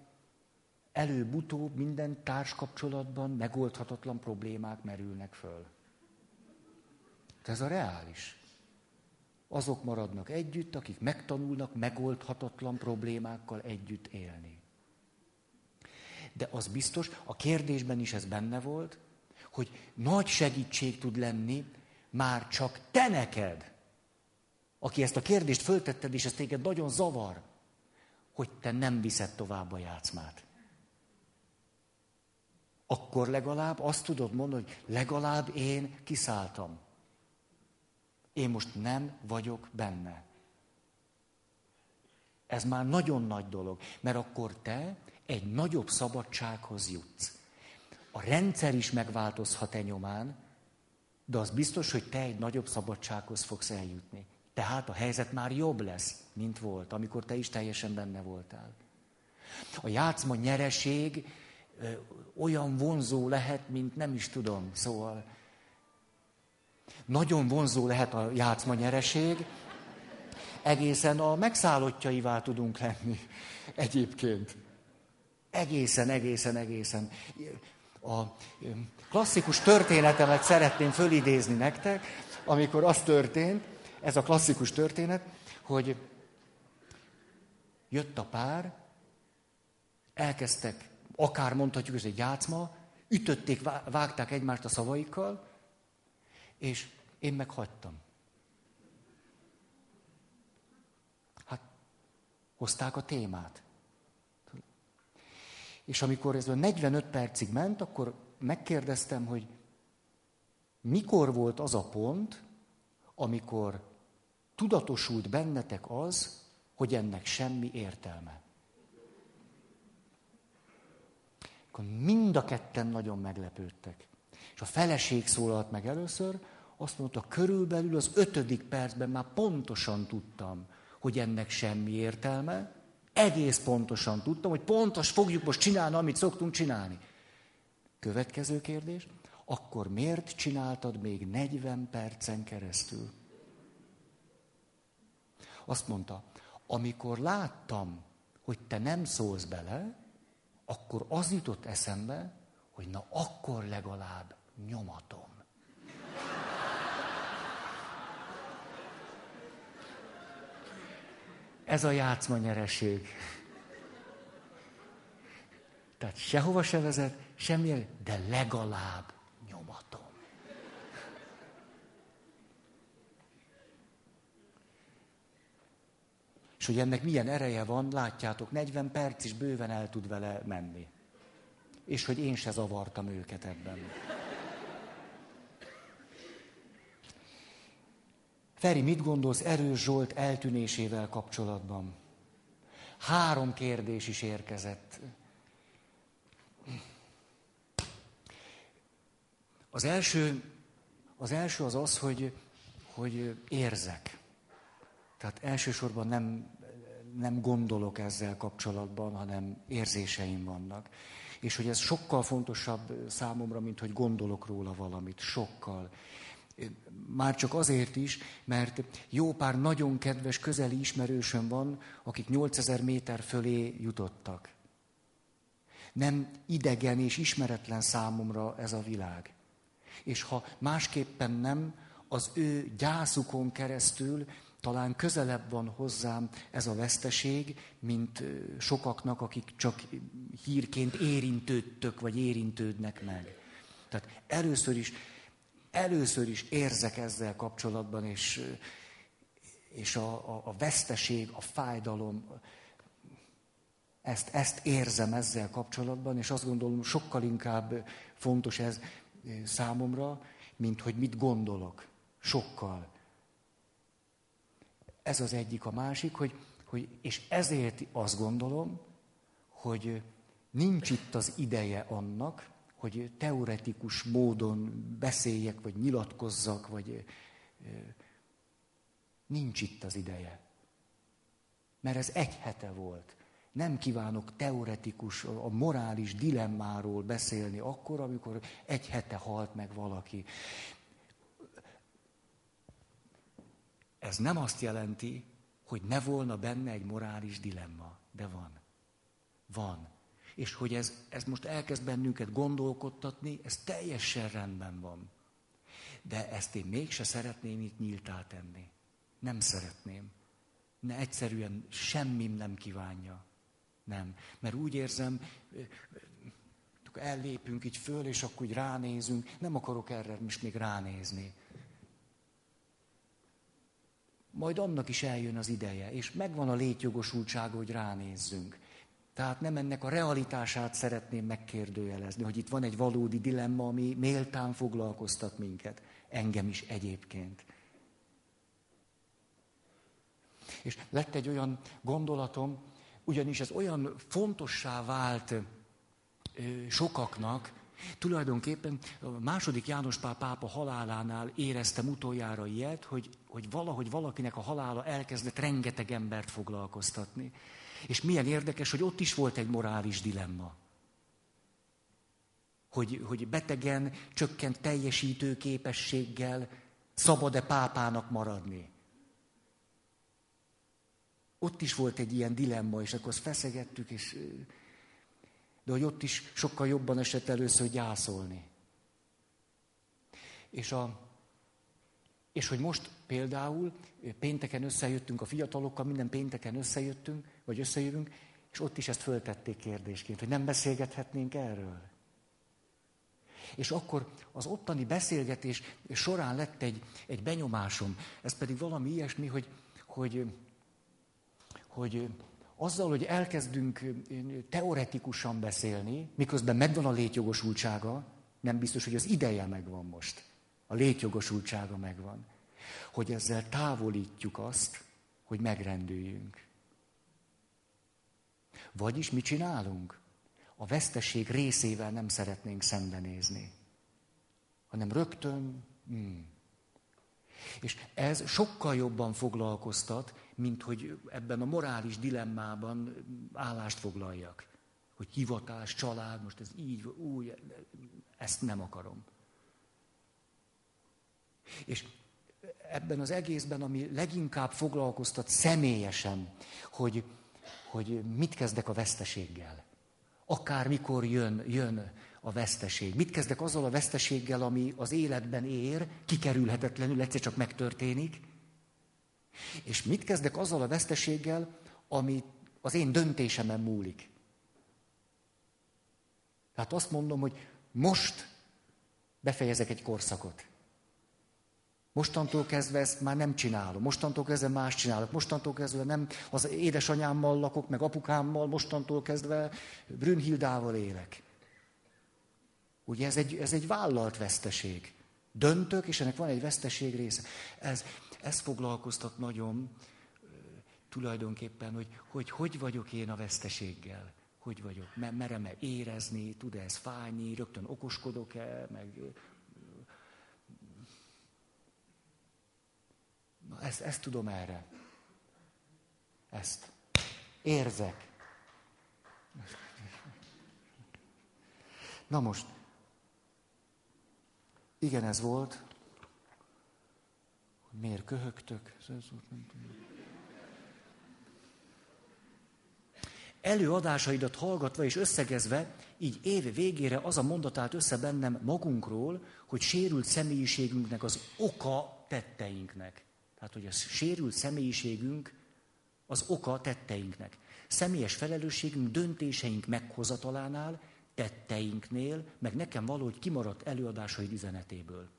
előbb-utóbb minden társkapcsolatban megoldhatatlan problémák merülnek föl. ez a reális. Azok maradnak együtt, akik megtanulnak megoldhatatlan problémákkal együtt élni. De az biztos, a kérdésben is ez benne volt, hogy nagy segítség tud lenni már csak te neked, aki ezt a kérdést föltetted, és ez téged nagyon zavar, hogy te nem viszed tovább a játszmát. Akkor legalább azt tudod mondani, hogy legalább én kiszálltam. Én most nem vagyok benne. Ez már nagyon nagy dolog, mert akkor te egy nagyobb szabadsághoz jutsz. A rendszer is megváltozhat e nyomán, de az biztos, hogy te egy nagyobb szabadsághoz fogsz eljutni. Tehát a helyzet már jobb lesz, mint volt, amikor te is teljesen benne voltál. A játszma nyereség ö, olyan vonzó lehet, mint nem is tudom. Szóval nagyon vonzó lehet a játszma nyereség, egészen a megszállottjaivá tudunk lenni egyébként. Egészen, egészen, egészen. A klasszikus történetemet szeretném fölidézni nektek, amikor az történt, ez a klasszikus történet, hogy jött a pár, elkezdtek, akár mondhatjuk, ez egy játszma, ütötték, vágták egymást a szavaikkal, és én meg hagytam. Hát, hozták a témát. És amikor ez 45 percig ment, akkor megkérdeztem, hogy mikor volt az a pont, amikor tudatosult bennetek az, hogy ennek semmi értelme. Akkor mind a ketten nagyon meglepődtek. És a feleség szólalt meg először, azt mondta, körülbelül az ötödik percben már pontosan tudtam, hogy ennek semmi értelme, egész pontosan tudtam, hogy pontos fogjuk most csinálni, amit szoktunk csinálni. Következő kérdés, akkor miért csináltad még 40 percen keresztül? Azt mondta, amikor láttam, hogy te nem szólsz bele, akkor az jutott eszembe, hogy na akkor legalább nyomatom. Ez a játszma nyereség. Tehát sehova se vezet, semmi, de legalább nyomatom. És hogy ennek milyen ereje van, látjátok, 40 perc is bőven el tud vele menni. És hogy én se zavartam őket ebben. Feri, mit gondolsz Erős Zsolt eltűnésével kapcsolatban? Három kérdés is érkezett. Az első az, első az, az hogy, hogy érzek. Tehát elsősorban nem, nem gondolok ezzel kapcsolatban, hanem érzéseim vannak. És hogy ez sokkal fontosabb számomra, mint hogy gondolok róla valamit. Sokkal. Már csak azért is, mert jó pár nagyon kedves, közeli ismerősöm van, akik 8000 méter fölé jutottak. Nem idegen és ismeretlen számomra ez a világ. És ha másképpen nem, az ő gyászukon keresztül talán közelebb van hozzám ez a veszteség, mint sokaknak, akik csak hírként érintődtök, vagy érintődnek meg. Tehát először is először is érzek ezzel kapcsolatban, és, és a, a, a veszteség, a fájdalom, ezt, ezt érzem ezzel kapcsolatban, és azt gondolom, sokkal inkább fontos ez számomra, mint hogy mit gondolok. Sokkal. Ez az egyik, a másik, hogy, hogy és ezért azt gondolom, hogy nincs itt az ideje annak, hogy teoretikus módon beszéljek, vagy nyilatkozzak, vagy nincs itt az ideje. Mert ez egy hete volt. Nem kívánok teoretikus, a morális dilemmáról beszélni akkor, amikor egy hete halt meg valaki. Ez nem azt jelenti, hogy ne volna benne egy morális dilemma, de van. Van és hogy ez, ez most elkezd bennünket gondolkodtatni, ez teljesen rendben van. De ezt én mégse szeretném itt nyíltá tenni. Nem szeretném. Ne egyszerűen semmim nem kívánja. Nem. Mert úgy érzem, ellépünk így föl, és akkor úgy ránézünk. Nem akarok erre most még ránézni. Majd annak is eljön az ideje, és megvan a létjogosultsága, hogy ránézzünk. Tehát nem ennek a realitását szeretném megkérdőjelezni, hogy itt van egy valódi dilemma, ami méltán foglalkoztat minket. Engem is egyébként. És lett egy olyan gondolatom, ugyanis ez olyan fontossá vált ö, sokaknak, tulajdonképpen a második János Pál pápa halálánál éreztem utoljára ilyet, hogy, hogy valahogy valakinek a halála elkezdett rengeteg embert foglalkoztatni. És milyen érdekes, hogy ott is volt egy morális dilemma. Hogy, hogy betegen, csökkent teljesítő képességgel szabad-e pápának maradni. Ott is volt egy ilyen dilemma, és akkor azt feszegettük, és... de hogy ott is sokkal jobban esett először gyászolni. És a, és hogy most például pénteken összejöttünk a fiatalokkal, minden pénteken összejöttünk, vagy összejövünk, és ott is ezt föltették kérdésként, hogy nem beszélgethetnénk erről. És akkor az ottani beszélgetés során lett egy, egy benyomásom, ez pedig valami ilyesmi, hogy, hogy, hogy azzal, hogy elkezdünk teoretikusan beszélni, miközben megvan a létjogosultsága, nem biztos, hogy az ideje megvan most. A létjogosultsága megvan. Hogy ezzel távolítjuk azt, hogy megrendüljünk. Vagyis mit csinálunk? a veszteség részével nem szeretnénk szembenézni, hanem rögtön... Hmm. És ez sokkal jobban foglalkoztat, mint hogy ebben a morális dilemmában állást foglaljak. Hogy hivatás, család, most ez így, úgy, ezt nem akarom. És ebben az egészben, ami leginkább foglalkoztat személyesen, hogy, hogy mit kezdek a veszteséggel. Akármikor jön, jön a veszteség. Mit kezdek azzal a veszteséggel, ami az életben ér, kikerülhetetlenül, egyszer csak megtörténik. És mit kezdek azzal a veszteséggel, ami az én döntésemen múlik. Tehát azt mondom, hogy most befejezek egy korszakot. Mostantól kezdve ezt már nem csinálom. Mostantól kezdve más csinálok. Mostantól kezdve nem az édesanyámmal lakok, meg apukámmal. Mostantól kezdve Brünnhildával élek. Ugye ez egy, ez egy vállalt veszteség. Döntök, és ennek van egy veszteség része. Ez, ez foglalkoztat nagyon tulajdonképpen, hogy, hogy hogy vagyok én a veszteséggel. Hogy vagyok? Merem-e érezni? Tud-e ez fájni? Rögtön okoskodok-e? Meg Na, ezt, ezt tudom erre. Ezt. Érzek. Na most, igen, ez volt. Miért köhögtök? Előadásaidat hallgatva és összegezve, így év végére az a mondat állt össze bennem magunkról, hogy sérült személyiségünknek az oka tetteinknek. Tehát, hogy a sérült személyiségünk az oka tetteinknek. Személyes felelősségünk döntéseink meghozatalánál, tetteinknél, meg nekem valahogy kimaradt előadásaid üzenetéből.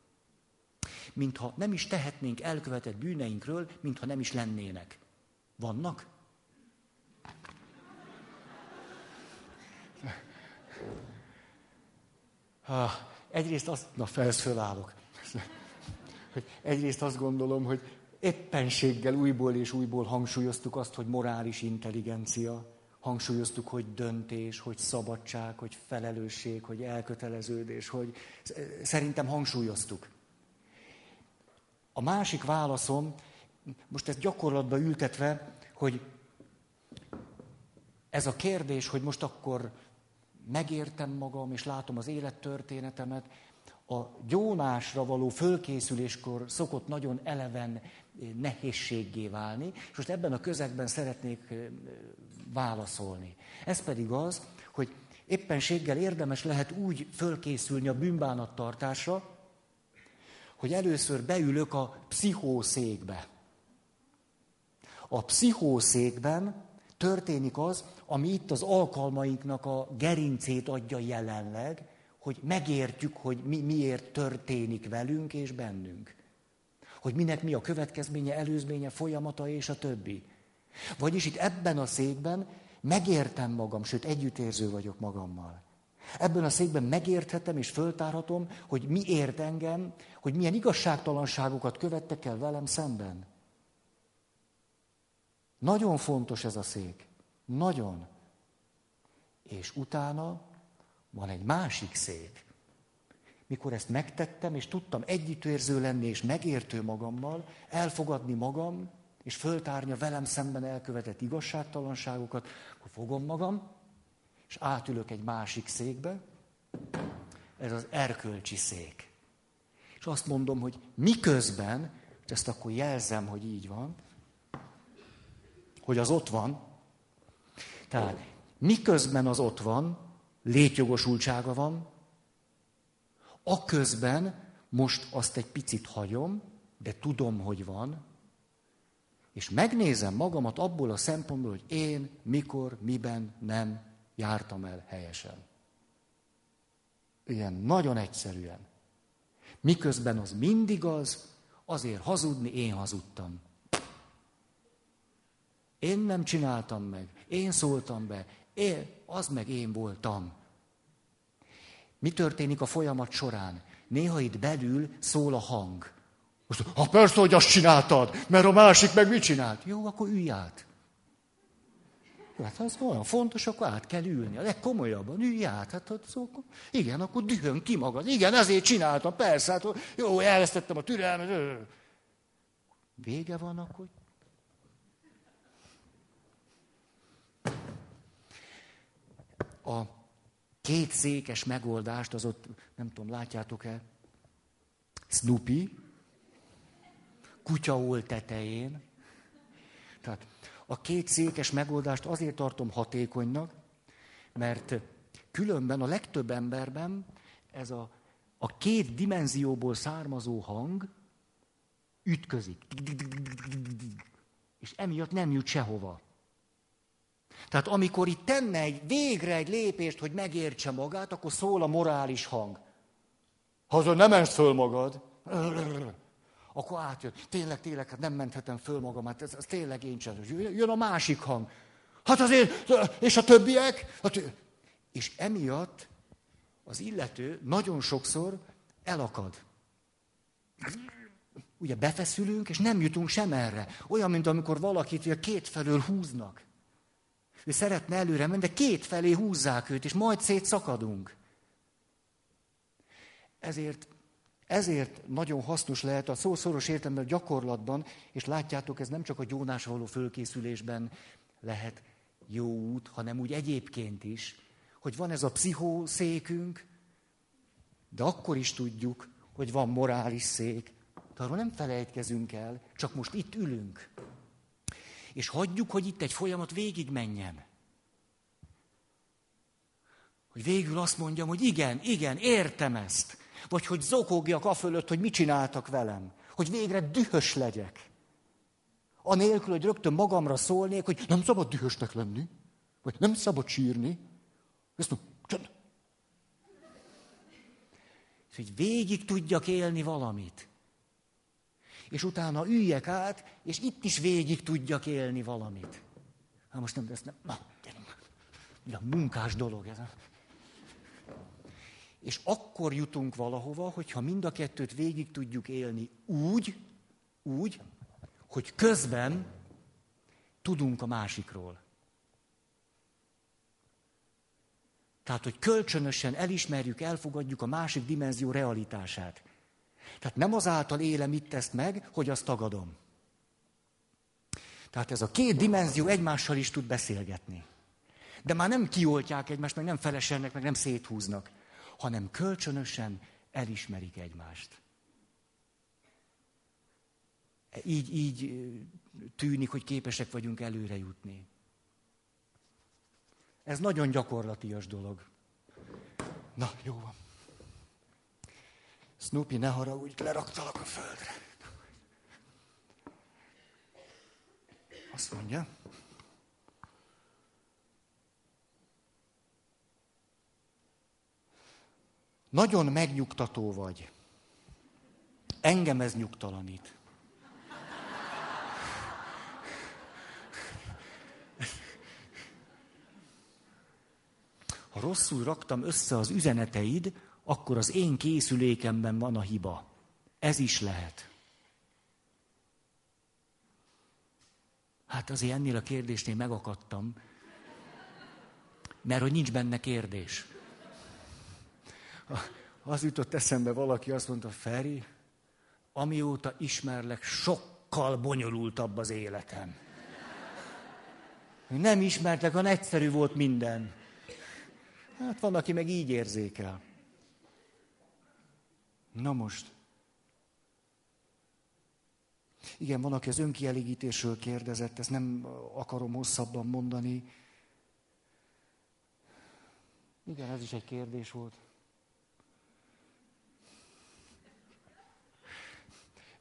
Mintha nem is tehetnénk elkövetett bűneinkről, mintha nem is lennének. Vannak? Ha, egyrészt azt, na felsz fölállok. Hogy egyrészt azt gondolom, hogy éppenséggel újból és újból hangsúlyoztuk azt, hogy morális intelligencia, hangsúlyoztuk, hogy döntés, hogy szabadság, hogy felelősség, hogy elköteleződés, hogy szerintem hangsúlyoztuk. A másik válaszom, most ezt gyakorlatba ültetve, hogy ez a kérdés, hogy most akkor megértem magam, és látom az élettörténetemet, a gyónásra való fölkészüléskor szokott nagyon eleven nehézséggé válni, és most ebben a közegben szeretnék válaszolni. Ez pedig az, hogy éppenséggel érdemes lehet úgy fölkészülni a bűnbánattartásra, hogy először beülök a pszichószékbe. A pszichószékben történik az, ami itt az alkalmainknak a gerincét adja jelenleg, hogy megértjük, hogy mi, miért történik velünk és bennünk hogy minek mi a következménye, előzménye, folyamata és a többi. Vagyis itt ebben a székben megértem magam, sőt együttérző vagyok magammal. Ebben a székben megérthetem és föltárhatom, hogy mi ért engem, hogy milyen igazságtalanságokat követtek el velem szemben. Nagyon fontos ez a szék. Nagyon. És utána van egy másik szék mikor ezt megtettem, és tudtam együttérző lenni, és megértő magammal, elfogadni magam, és föltárni velem szemben elkövetett igazságtalanságokat, akkor fogom magam, és átülök egy másik székbe, ez az erkölcsi szék. És azt mondom, hogy miközben, és ezt akkor jelzem, hogy így van, hogy az ott van, tehát miközben az ott van, létjogosultsága van, Aközben most azt egy picit hagyom, de tudom, hogy van, és megnézem magamat abból a szempontból, hogy én mikor, miben nem jártam el helyesen. Ilyen nagyon egyszerűen. Miközben az mindig az, azért hazudni én hazudtam. Én nem csináltam meg, én szóltam be, én, az meg én voltam. Mi történik a folyamat során? Néha itt belül szól a hang. Most, ha persze, hogy azt csináltad, mert a másik meg mit csinált? Jó, akkor ülj át. Hát ha az olyan fontos, akkor át kell ülni. A legkomolyabban ülj át. Hát, hát akkor, igen, akkor dühön ki magad. Igen, ezért csináltam, persze. Hát, jó, elvesztettem a türelmet. Vége van, akkor a két székes megoldást, az ott, nem tudom, látjátok-e, Snoopy, kutyaól tetején. Tehát a két székes megoldást azért tartom hatékonynak, mert különben a legtöbb emberben ez a, a két dimenzióból származó hang ütközik. És emiatt nem jut sehova. Tehát amikor itt tenne egy, végre egy lépést, hogy megértse magát, akkor szól a morális hang. Ha azon nem mensz föl magad, akkor átjön. Tényleg, tényleg, hát nem menthetem föl magam, hát ez, ez tényleg én sem. Jön a másik hang. Hát azért, és a többiek? Hát, és emiatt az illető nagyon sokszor elakad. Ugye befeszülünk, és nem jutunk sem erre. Olyan, mint amikor valakit ugye két felől húznak. Ő szeretne előre menni, de két felé húzzák őt, és majd szétszakadunk. Ezért, ezért nagyon hasznos lehet a szószoros értelemben a gyakorlatban, és látjátok, ez nem csak a gyónás való fölkészülésben lehet jó út, hanem úgy egyébként is, hogy van ez a pszichószékünk, de akkor is tudjuk, hogy van morális szék. De arról nem felejtkezünk el, csak most itt ülünk. És hagyjuk, hogy itt egy folyamat végig menjen. Hogy végül azt mondjam, hogy igen, igen, értem ezt. Vagy hogy zokogjak a fölött, hogy mit csináltak velem. Hogy végre dühös legyek. Anélkül, hogy rögtön magamra szólnék, hogy nem szabad dühösnek lenni. Vagy nem szabad sírni. Ezt mondom, csönd. Hogy végig tudjak élni valamit és utána üljek át, és itt is végig tudjak élni valamit. Hát most nem, ezt nem, na, a munkás dolog ez. És akkor jutunk valahova, hogyha mind a kettőt végig tudjuk élni úgy, úgy, hogy közben tudunk a másikról. Tehát, hogy kölcsönösen elismerjük, elfogadjuk a másik dimenzió realitását. Tehát nem azáltal élem itt ezt meg, hogy azt tagadom. Tehát ez a két dimenzió egymással is tud beszélgetni. De már nem kioltják egymást, meg nem feleselnek, meg nem széthúznak, hanem kölcsönösen elismerik egymást. Így, így tűnik, hogy képesek vagyunk előre jutni. Ez nagyon gyakorlatias dolog. Na, jó van. Snoopy, ne haragudj, leraktalak a földre. Azt mondja, nagyon megnyugtató vagy. Engem ez nyugtalanít. Ha rosszul raktam össze az üzeneteid, akkor az én készülékemben van a hiba. Ez is lehet. Hát azért ennél a kérdésnél megakadtam, mert hogy nincs benne kérdés. Az jutott eszembe valaki, azt mondta, Feri, amióta ismerlek, sokkal bonyolultabb az életem. Nem ismertek, hanem egyszerű volt minden. Hát van, aki meg így érzékel. Na most. Igen, van, aki az önkielégítésről kérdezett, ezt nem akarom hosszabban mondani. Igen, ez is egy kérdés volt.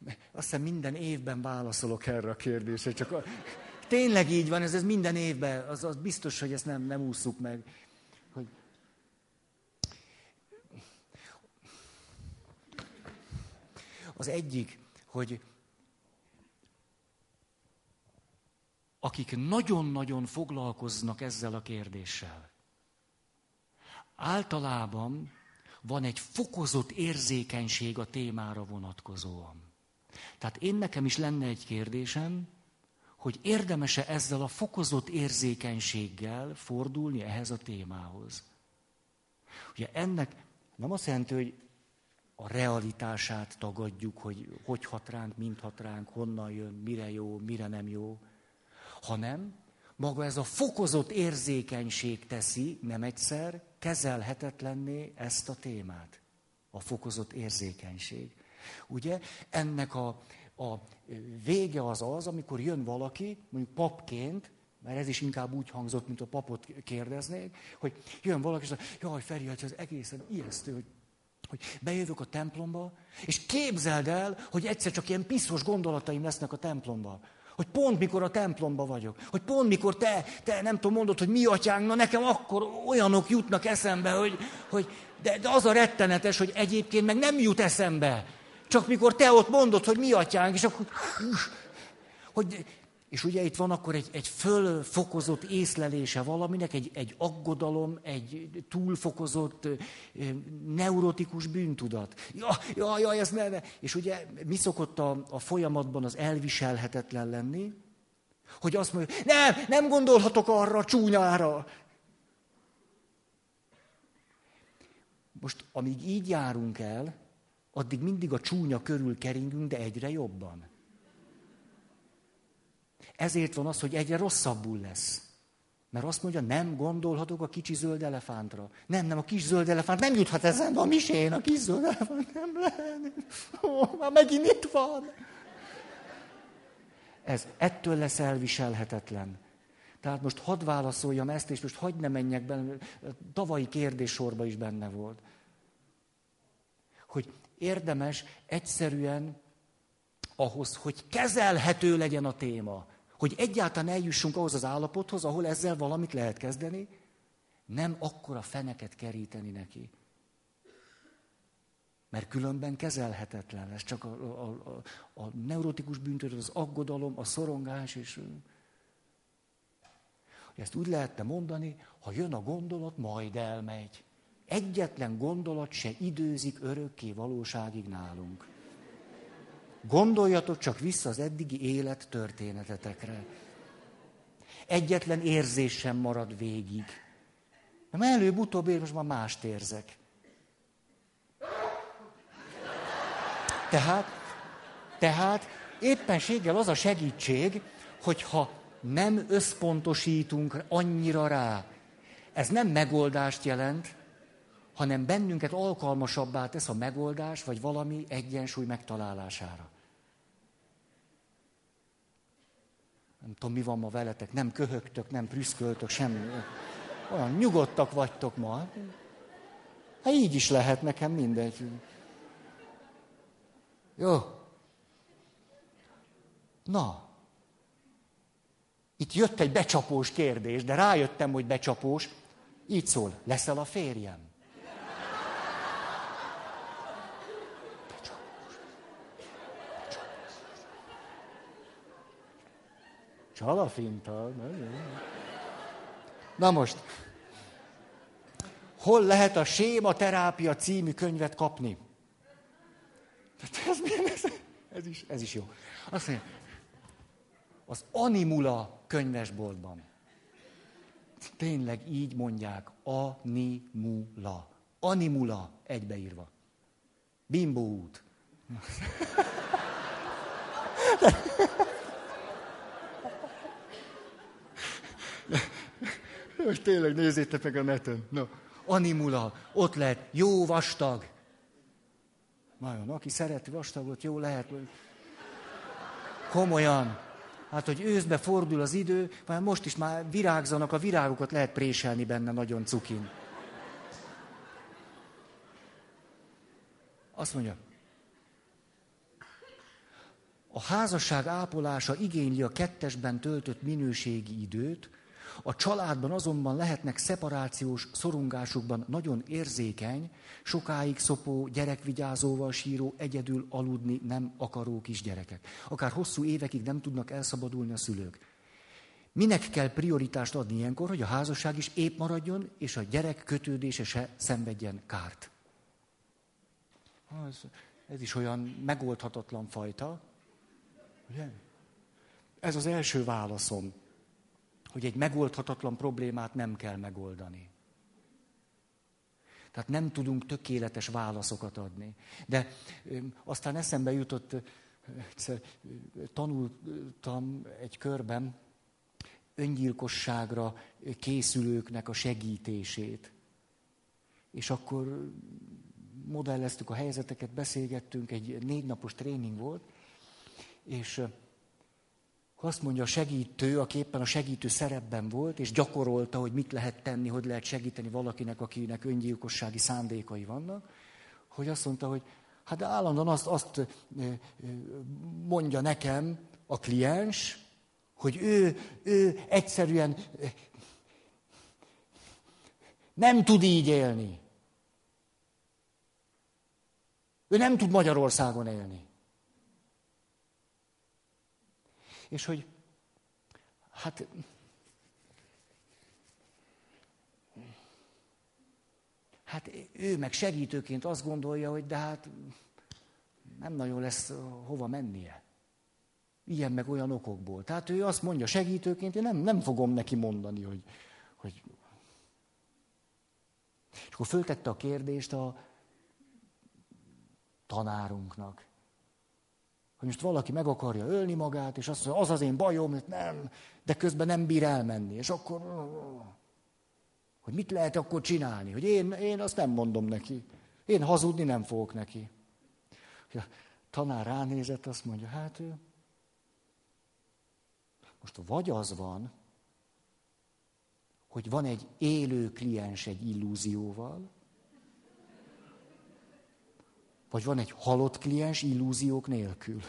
Azt hiszem minden évben válaszolok erre a kérdésre, csak a... tényleg így van, ez, ez minden évben, az, az biztos, hogy ezt nem, nem ússzuk meg. Az egyik, hogy akik nagyon-nagyon foglalkoznak ezzel a kérdéssel, általában van egy fokozott érzékenység a témára vonatkozóan. Tehát én nekem is lenne egy kérdésem, hogy érdemese ezzel a fokozott érzékenységgel fordulni ehhez a témához. Ugye ennek nem azt jelenti, hogy a realitását tagadjuk, hogy hogy hat ránk, mint hat ránk, honnan jön, mire jó, mire nem jó, hanem maga ez a fokozott érzékenység teszi nem egyszer kezelhetetlenné ezt a témát. A fokozott érzékenység. Ugye ennek a, a vége az az, amikor jön valaki, mondjuk papként, mert ez is inkább úgy hangzott, mint a papot kérdeznék, hogy jön valaki, és mondja, jaj, Feri, hát ez egészen ijesztő, hogy, hogy bejövök a templomba, és képzeld el, hogy egyszer csak ilyen piszos gondolataim lesznek a templomba. Hogy pont mikor a templomba vagyok, hogy pont mikor te, te nem tudom, mondod, hogy mi atyánk, na nekem akkor olyanok jutnak eszembe, hogy, hogy de, de az a rettenetes, hogy egyébként meg nem jut eszembe. Csak mikor te ott mondod, hogy mi atyánk, és akkor... Hogy, és ugye itt van akkor egy, egy fölfokozott észlelése valaminek, egy, egy aggodalom, egy túlfokozott neurotikus bűntudat. Ja, ja, ja, ez ne, ne. És ugye mi szokott a, a folyamatban az elviselhetetlen lenni? Hogy azt mondja, nem, nem gondolhatok arra a csúnyára. Most, amíg így járunk el, addig mindig a csúnya körül keringünk, de egyre jobban. Ezért van az, hogy egyre rosszabbul lesz. Mert azt mondja, nem gondolhatok a kicsi zöld elefántra. Nem, nem, a kis zöld elefánt nem juthat ezen a misén, a kis zöld elefánt nem lehet. Ó, már megint itt van. Ez ettől lesz elviselhetetlen. Tehát most hadd válaszoljam ezt, és most hagyd ne menjek benne, tavalyi kérdéssorba is benne volt. Hogy érdemes egyszerűen ahhoz, hogy kezelhető legyen a téma, hogy egyáltalán eljussunk ahhoz az állapothoz, ahol ezzel valamit lehet kezdeni, nem akkora feneket keríteni neki. Mert különben kezelhetetlen lesz. Csak a, a, a, a neurotikus bűntudat, az aggodalom, a szorongás, és ezt úgy lehetne mondani, ha jön a gondolat, majd elmegy. Egyetlen gondolat se időzik örökké valóságig nálunk. Gondoljatok csak vissza az eddigi élet történetetekre. Egyetlen érzés sem marad végig. Nem előbb-utóbb én most már mást érzek. Tehát, tehát éppenséggel az a segítség, hogyha nem összpontosítunk annyira rá. Ez nem megoldást jelent, hanem bennünket alkalmasabbá tesz a megoldás, vagy valami egyensúly megtalálására. Nem tudom, mi van ma veletek, nem köhögtök, nem prüszköltök, semmi. Olyan nyugodtak vagytok ma. Hát így is lehet nekem mindegy. Jó. Na. Itt jött egy becsapós kérdés, de rájöttem, hogy becsapós. Így szól, leszel a férjem? Csalafinta. Na most, hol lehet a Séma Terápia című könyvet kapni? Ez, ez, ez, is, ez is jó. Azt mondja, az Animula könyvesboltban. Tényleg így mondják, Animula. Animula egybeírva. Bimbo út. Most tényleg nézzétek meg a neten. No. Animula, ott lehet, jó vastag. Nagyon, aki szereti vastagot, jó lehet. Komolyan. Hát, hogy őszbe fordul az idő, már most is már virágzanak, a virágokat lehet préselni benne nagyon cukin. Azt mondja, a házasság ápolása igényli a kettesben töltött minőségi időt, a családban azonban lehetnek szeparációs szorongásokban nagyon érzékeny, sokáig szopó, gyerekvigyázóval síró, egyedül aludni nem akaró kisgyerekek. Akár hosszú évekig nem tudnak elszabadulni a szülők. Minek kell prioritást adni ilyenkor, hogy a házasság is épp maradjon, és a gyerek kötődése se szenvedjen kárt? Ez, ez is olyan megoldhatatlan fajta. Ugye? ez az első válaszom, hogy egy megoldhatatlan problémát nem kell megoldani. Tehát nem tudunk tökéletes válaszokat adni. De aztán eszembe jutott, egyszer tanultam egy körben öngyilkosságra készülőknek a segítését. És akkor modelleztük a helyzeteket, beszélgettünk, egy négy napos tréning volt, és azt mondja a segítő, aki éppen a segítő szerepben volt, és gyakorolta, hogy mit lehet tenni, hogy lehet segíteni valakinek, akinek öngyilkossági szándékai vannak, hogy azt mondta, hogy hát állandóan azt, azt mondja nekem a kliens, hogy ő, ő egyszerűen nem tud így élni. Ő nem tud Magyarországon élni. És hogy hát hát ő meg segítőként azt gondolja, hogy de hát nem nagyon lesz hova mennie. Ilyen meg olyan okokból. Tehát ő azt mondja segítőként, én nem, nem fogom neki mondani, hogy, hogy... És akkor föltette a kérdést a tanárunknak hogy most valaki meg akarja ölni magát, és azt mondja, az az én bajom, hogy nem, de közben nem bír elmenni. És akkor, hogy mit lehet akkor csinálni? Hogy én, én azt nem mondom neki. Én hazudni nem fogok neki. A tanár ránézett, azt mondja, hát ő, most vagy az van, hogy van egy élő kliens egy illúzióval, vagy van egy halott kliens illúziók nélkül.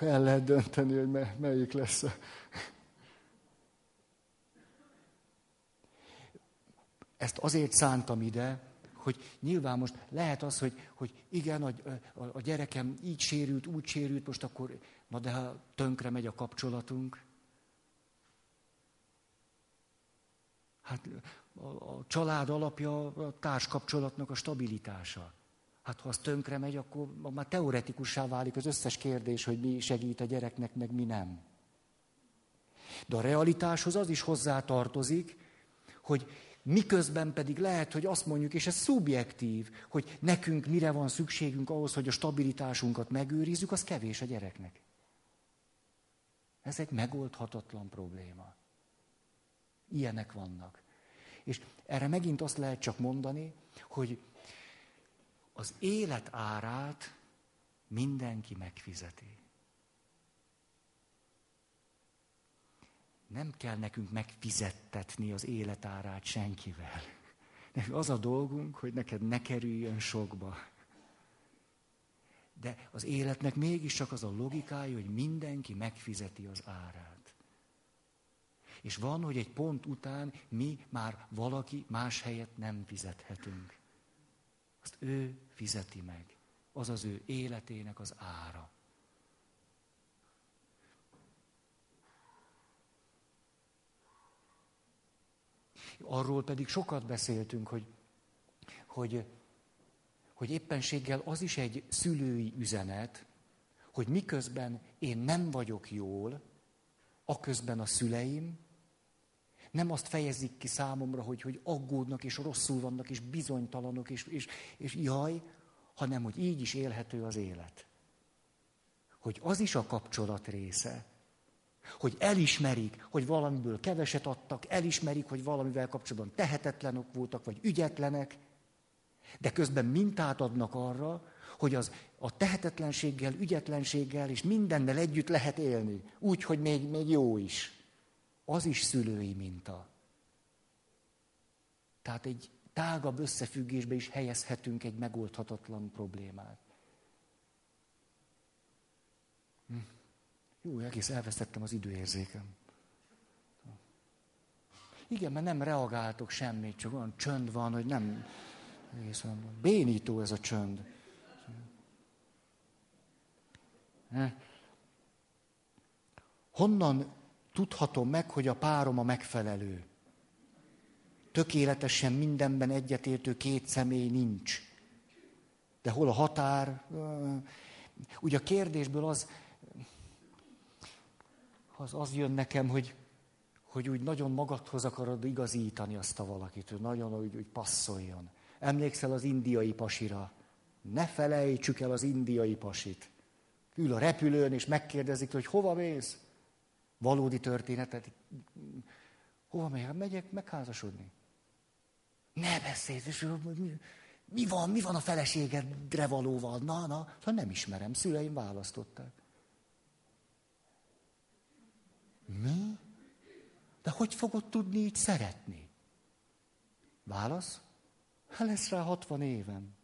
El lehet dönteni, hogy melyik lesz. Ezt azért szántam ide, hogy nyilván most lehet az, hogy, hogy igen, a, a, a gyerekem így sérült, úgy sérült, most akkor, na de ha tönkre megy a kapcsolatunk. Hát a család alapja a társkapcsolatnak a stabilitása. Hát ha az tönkre megy, akkor már teoretikussá válik az összes kérdés, hogy mi segít a gyereknek, meg mi nem. De a realitáshoz az is hozzá tartozik, hogy miközben pedig lehet, hogy azt mondjuk, és ez szubjektív, hogy nekünk mire van szükségünk ahhoz, hogy a stabilitásunkat megőrizzük, az kevés a gyereknek. Ez egy megoldhatatlan probléma. Ilyenek vannak. És erre megint azt lehet csak mondani, hogy az élet árát mindenki megfizeti. Nem kell nekünk megfizettetni az életárát senkivel. Nekünk az a dolgunk, hogy neked ne kerüljön sokba. De az életnek mégiscsak az a logikája, hogy mindenki megfizeti az árát. És van, hogy egy pont után mi már valaki más helyet nem fizethetünk. Azt ő fizeti meg. Az az ő életének az ára. Arról pedig sokat beszéltünk, hogy, hogy, hogy éppenséggel az is egy szülői üzenet, hogy miközben én nem vagyok jól, aközben a szüleim nem azt fejezik ki számomra, hogy, hogy aggódnak, és rosszul vannak, és bizonytalanok, és, és, és jaj, hanem hogy így is élhető az élet. Hogy az is a kapcsolat része. Hogy elismerik, hogy valamiből keveset adtak, elismerik, hogy valamivel kapcsolatban tehetetlenek voltak, vagy ügyetlenek, de közben mintát adnak arra, hogy az a tehetetlenséggel, ügyetlenséggel és mindennel együtt lehet élni. Úgy, hogy még, még jó is az is szülői minta. Tehát egy tágabb összefüggésbe is helyezhetünk egy megoldhatatlan problémát. Hm. Jó, egész elvesztettem az időérzékem. Igen, mert nem reagáltok semmit, csak olyan csönd van, hogy nem... Egészen bénító ez a csönd. Hm. Honnan tudhatom meg, hogy a párom a megfelelő. Tökéletesen mindenben egyetértő két személy nincs. De hol a határ? ugye a kérdésből az, az, az jön nekem, hogy, hogy úgy nagyon magadhoz akarod igazítani azt a valakit, hogy nagyon úgy, úgy passzoljon. Emlékszel az indiai pasira? Ne felejtsük el az indiai pasit. Ül a repülőn, és megkérdezik, hogy hova mész? Valódi történetet. Hova megyek? Megyek megházasodni. Ne beszélj, és mi, van, mi van a feleségedre valóval? Na, na, szóval nem ismerem, szüleim választották. Mi? De hogy fogod tudni így szeretni? Válasz? Hát lesz rá 60 évem.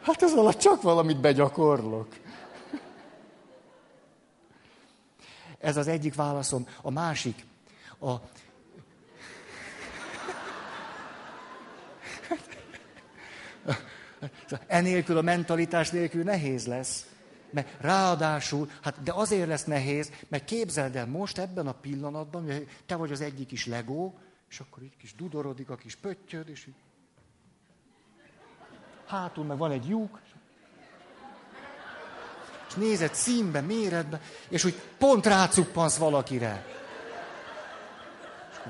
Hát ez alatt csak valamit begyakorlok. Ez az egyik válaszom. A másik, a... Enélkül a mentalitás nélkül nehéz lesz. Mert ráadásul, hát de azért lesz nehéz, mert képzeld el most ebben a pillanatban, hogy te vagy az egyik is legó, és akkor így kis dudorodik a kis pöttyöd, és így... hátul meg van egy lyuk, és nézed színbe, méretbe, és úgy pont rácuppansz valakire.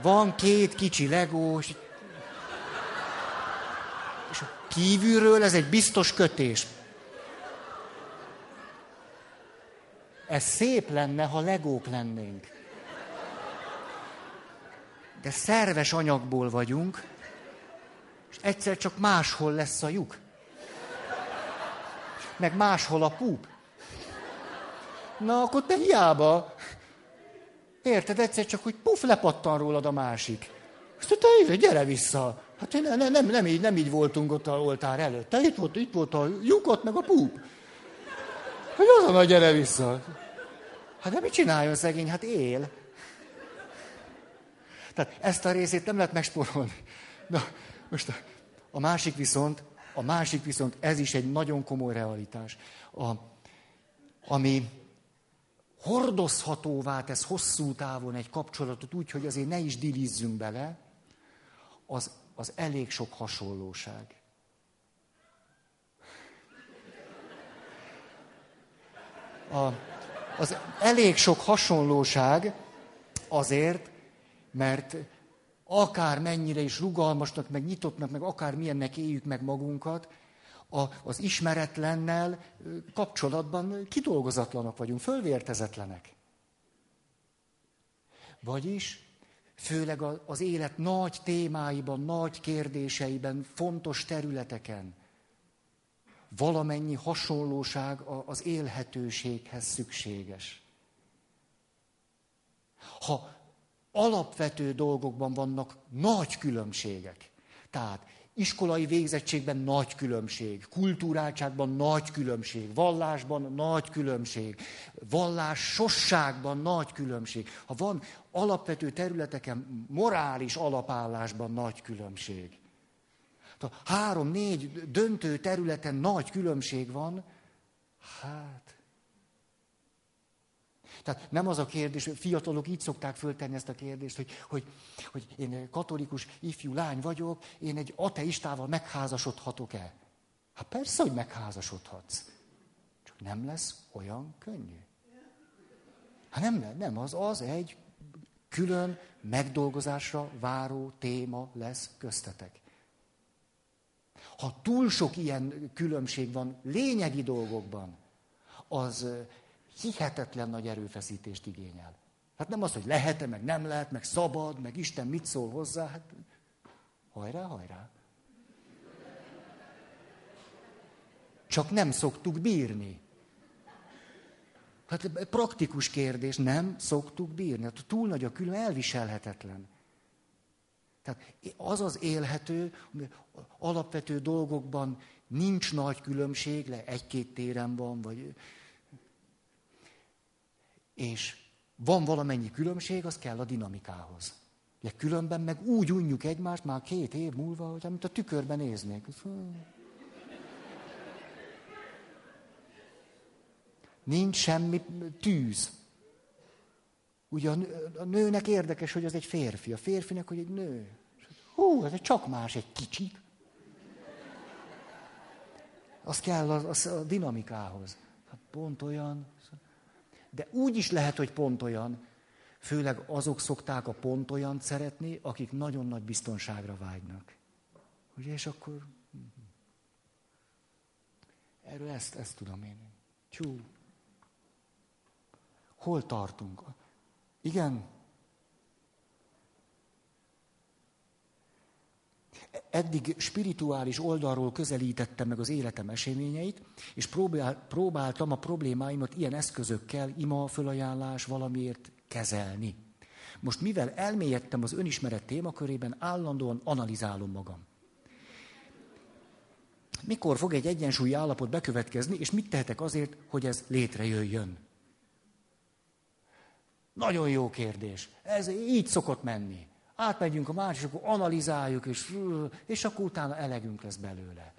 Van két kicsi legó, és, kívülről ez egy biztos kötés. Ez szép lenne, ha legók lennénk. De szerves anyagból vagyunk, és egyszer csak máshol lesz a lyuk. Meg máshol a púp. Na, akkor te hiába. Érted, egyszer csak, hogy puf, lepattan rólad a másik. Azt te gyere vissza. Hát nem, nem, nem, nem, így, nem így voltunk ott a oltár előtt. Te itt volt, itt volt a lyukot, meg a púp. Hogy azon a gyere vissza. Hát de mit csináljon szegény? Hát él. Tehát ezt a részét nem lehet megspórolni. Na, most a, a másik viszont, a másik viszont, ez is egy nagyon komoly realitás, a, ami hordozhatóvá tesz hosszú távon egy kapcsolatot úgy, hogy azért ne is dilizzünk bele, az, az elég sok hasonlóság. A, az elég sok hasonlóság azért, mert akár mennyire is rugalmasnak, meg nyitottnak, meg akár milyennek éljük meg magunkat, a, az ismeretlennel kapcsolatban kidolgozatlanak vagyunk, fölvértezetlenek. Vagyis, főleg az élet nagy témáiban, nagy kérdéseiben, fontos területeken valamennyi hasonlóság az élhetőséghez szükséges. Ha alapvető dolgokban vannak nagy különbségek, tehát iskolai végzettségben nagy különbség, kultúráltságban nagy különbség, vallásban nagy különbség, sosságban nagy különbség. Ha van alapvető területeken morális alapállásban nagy különbség, három-négy döntő területen nagy különbség van, hát... Tehát nem az a kérdés, fiatalok így szokták föltenni ezt a kérdést, hogy, hogy, hogy én katolikus ifjú lány vagyok, én egy ateistával megházasodhatok-e? Hát persze, hogy megházasodhatsz. Csak nem lesz olyan könnyű. Hát nem, nem, az, az egy külön megdolgozásra váró téma lesz köztetek. Ha túl sok ilyen különbség van lényegi dolgokban, az hihetetlen nagy erőfeszítést igényel. Hát nem az, hogy lehet-e, meg nem lehet, meg szabad, meg Isten mit szól hozzá, hát hajrá, hajrá. Csak nem szoktuk bírni. Hát praktikus kérdés, nem szoktuk bírni. Hát túl nagy a külön, elviselhetetlen. Tehát az az élhető, alapvető dolgokban nincs nagy különbség, le egy-két téren van, vagy... És van valamennyi különbség, az kell a dinamikához. De különben meg úgy unjuk egymást már két év múlva, hogy amit a tükörben néznék. Nincs semmi tűz. Ugye a nőnek érdekes, hogy az egy férfi, a férfinek, hogy egy nő. Hú, ez csak más egy kicsit. Az kell az, az a dinamikához. Hát pont olyan. De úgy is lehet, hogy pont olyan. Főleg azok szokták a pont olyan szeretni, akik nagyon nagy biztonságra vágynak. Ugye, és akkor... Erről ezt, ezt tudom én. Csú. Hol tartunk? Igen, eddig spirituális oldalról közelítettem meg az életem eseményeit, és próbál, próbáltam a problémáimat ilyen eszközökkel, ima, fölajánlás valamiért kezelni. Most mivel elmélyedtem az önismeret témakörében, állandóan analizálom magam. Mikor fog egy egyensúlyi állapot bekövetkezni, és mit tehetek azért, hogy ez létrejöjjön? Nagyon jó kérdés. Ez így szokott menni átmegyünk a másik, akkor analizáljuk, és, és akkor utána elegünk lesz belőle.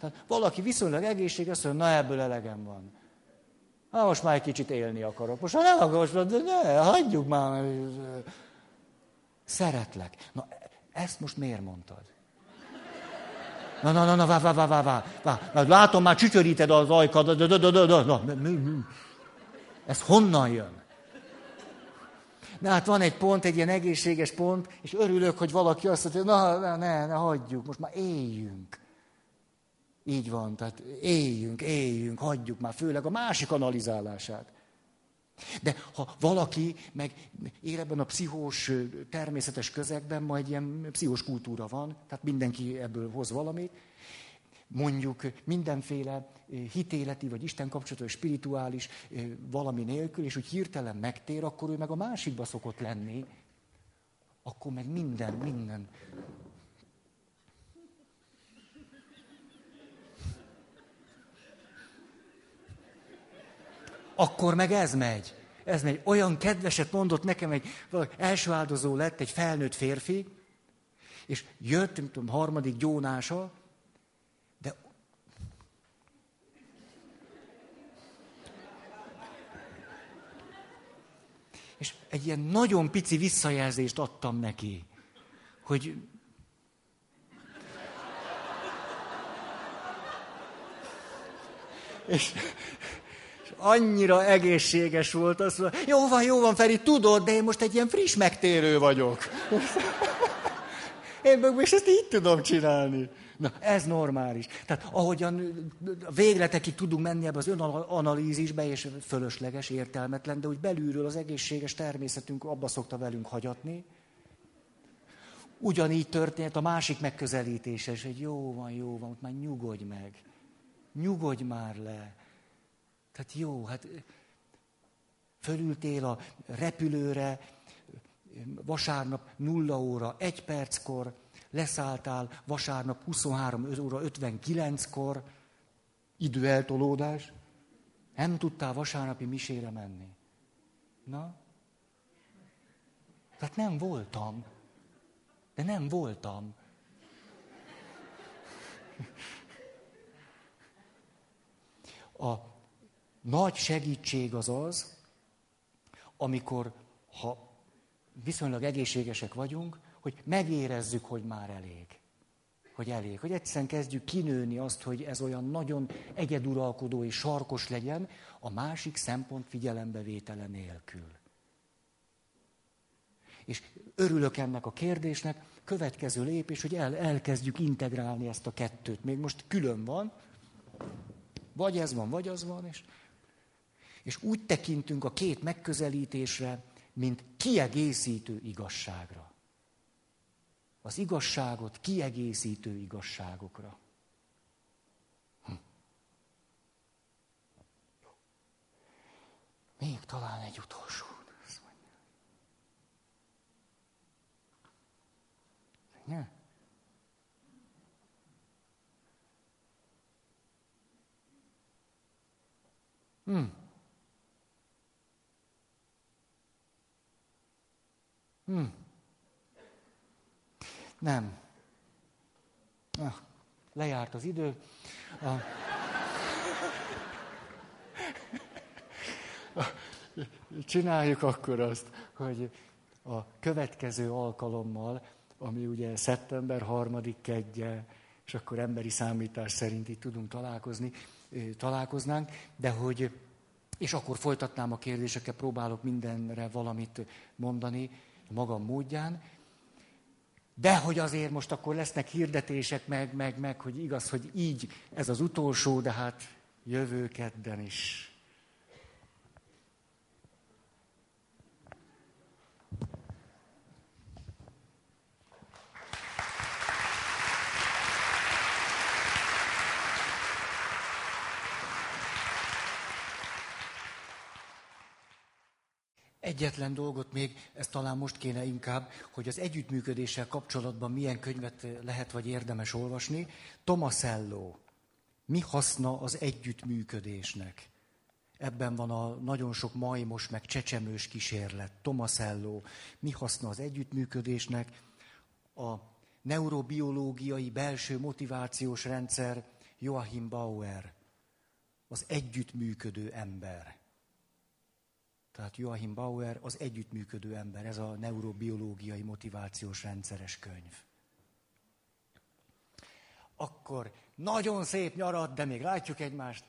Tehát valaki viszonylag egészséges, azt mondja, na ebből elegem van. Na most már egy kicsit élni akarok. Most ha nem akarok, de ne, hagyjuk már. Szeretlek. Na, ezt most miért mondtad? Na, na, na, na, vá, vá, vá, vá, vá, vá. Látom, már csücsöríted az ajkad. Ez honnan jön? De hát van egy pont, egy ilyen egészséges pont, és örülök, hogy valaki azt mondja, na, na ne, ne, hagyjuk, most már éljünk. Így van, tehát éljünk, éljünk, hagyjuk már, főleg a másik analizálását. De ha valaki meg él ebben a pszichós, természetes közegben, majd ilyen pszichós kultúra van, tehát mindenki ebből hoz valamit, mondjuk mindenféle hitéleti vagy Isten kapcsolatos, spirituális valami nélkül, és úgy hirtelen megtér, akkor ő meg a másikba szokott lenni, akkor meg minden, minden. Akkor meg ez megy. Ez megy. Olyan kedveset mondott nekem egy első áldozó lett, egy felnőtt férfi, és jött, nem tudom, harmadik gyónása, És egy ilyen nagyon pici visszajelzést adtam neki, hogy és, és annyira egészséges volt, azt mondja, jó van, jó van, Feri, tudod, de én most egy ilyen friss megtérő vagyok. Én meg most ezt így tudom csinálni. Na, ez normális. Tehát ahogyan végletekig tudunk menni ebbe az önanalízisbe, és fölösleges, értelmetlen, de úgy belülről az egészséges természetünk abba szokta velünk hagyatni. Ugyanígy történt a másik megközelítése, és egy jó van, jó van, már nyugodj meg. Nyugodj már le. Tehát jó, hát fölültél a repülőre, vasárnap nulla óra, egy perckor, leszálltál vasárnap 23 óra 59-kor, időeltolódás, nem tudtál vasárnapi misére menni. Na? Tehát nem voltam. De nem voltam. A nagy segítség az az, amikor, ha viszonylag egészségesek vagyunk, hogy megérezzük, hogy már elég. Hogy elég. Hogy egyszerűen kezdjük kinőni azt, hogy ez olyan nagyon egyeduralkodó és sarkos legyen, a másik szempont figyelembevétele nélkül. És örülök ennek a kérdésnek, következő lépés, hogy el, elkezdjük integrálni ezt a kettőt. Még most külön van, vagy ez van, vagy az van, és, és úgy tekintünk a két megközelítésre, mint kiegészítő igazságra az igazságot kiegészítő igazságokra. Hm. Még talán egy utolsó. Ne? Hm. Hm. Nem. Ah, lejárt az idő. A... Csináljuk akkor azt, hogy a következő alkalommal, ami ugye szeptember harmadik kedje, és akkor emberi számítás szerint itt tudunk találkozni, találkoznánk, de hogy, és akkor folytatnám a kérdéseket, próbálok mindenre valamit mondani magam módján, de hogy azért most akkor lesznek hirdetések, meg, meg, meg, hogy igaz, hogy így ez az utolsó, de hát jövő kedden is Egyetlen dolgot még, ez talán most kéne inkább, hogy az együttműködéssel kapcsolatban milyen könyvet lehet vagy érdemes olvasni. Tomasello. Mi haszna az együttműködésnek? Ebben van a nagyon sok majmos, meg csecsemős kísérlet. Tomasello. Mi haszna az együttműködésnek? A neurobiológiai belső motivációs rendszer Joachim Bauer. Az együttműködő ember. Tehát Joachim Bauer az együttműködő ember, ez a neurobiológiai motivációs rendszeres könyv. Akkor nagyon szép nyarat, de még látjuk egymást.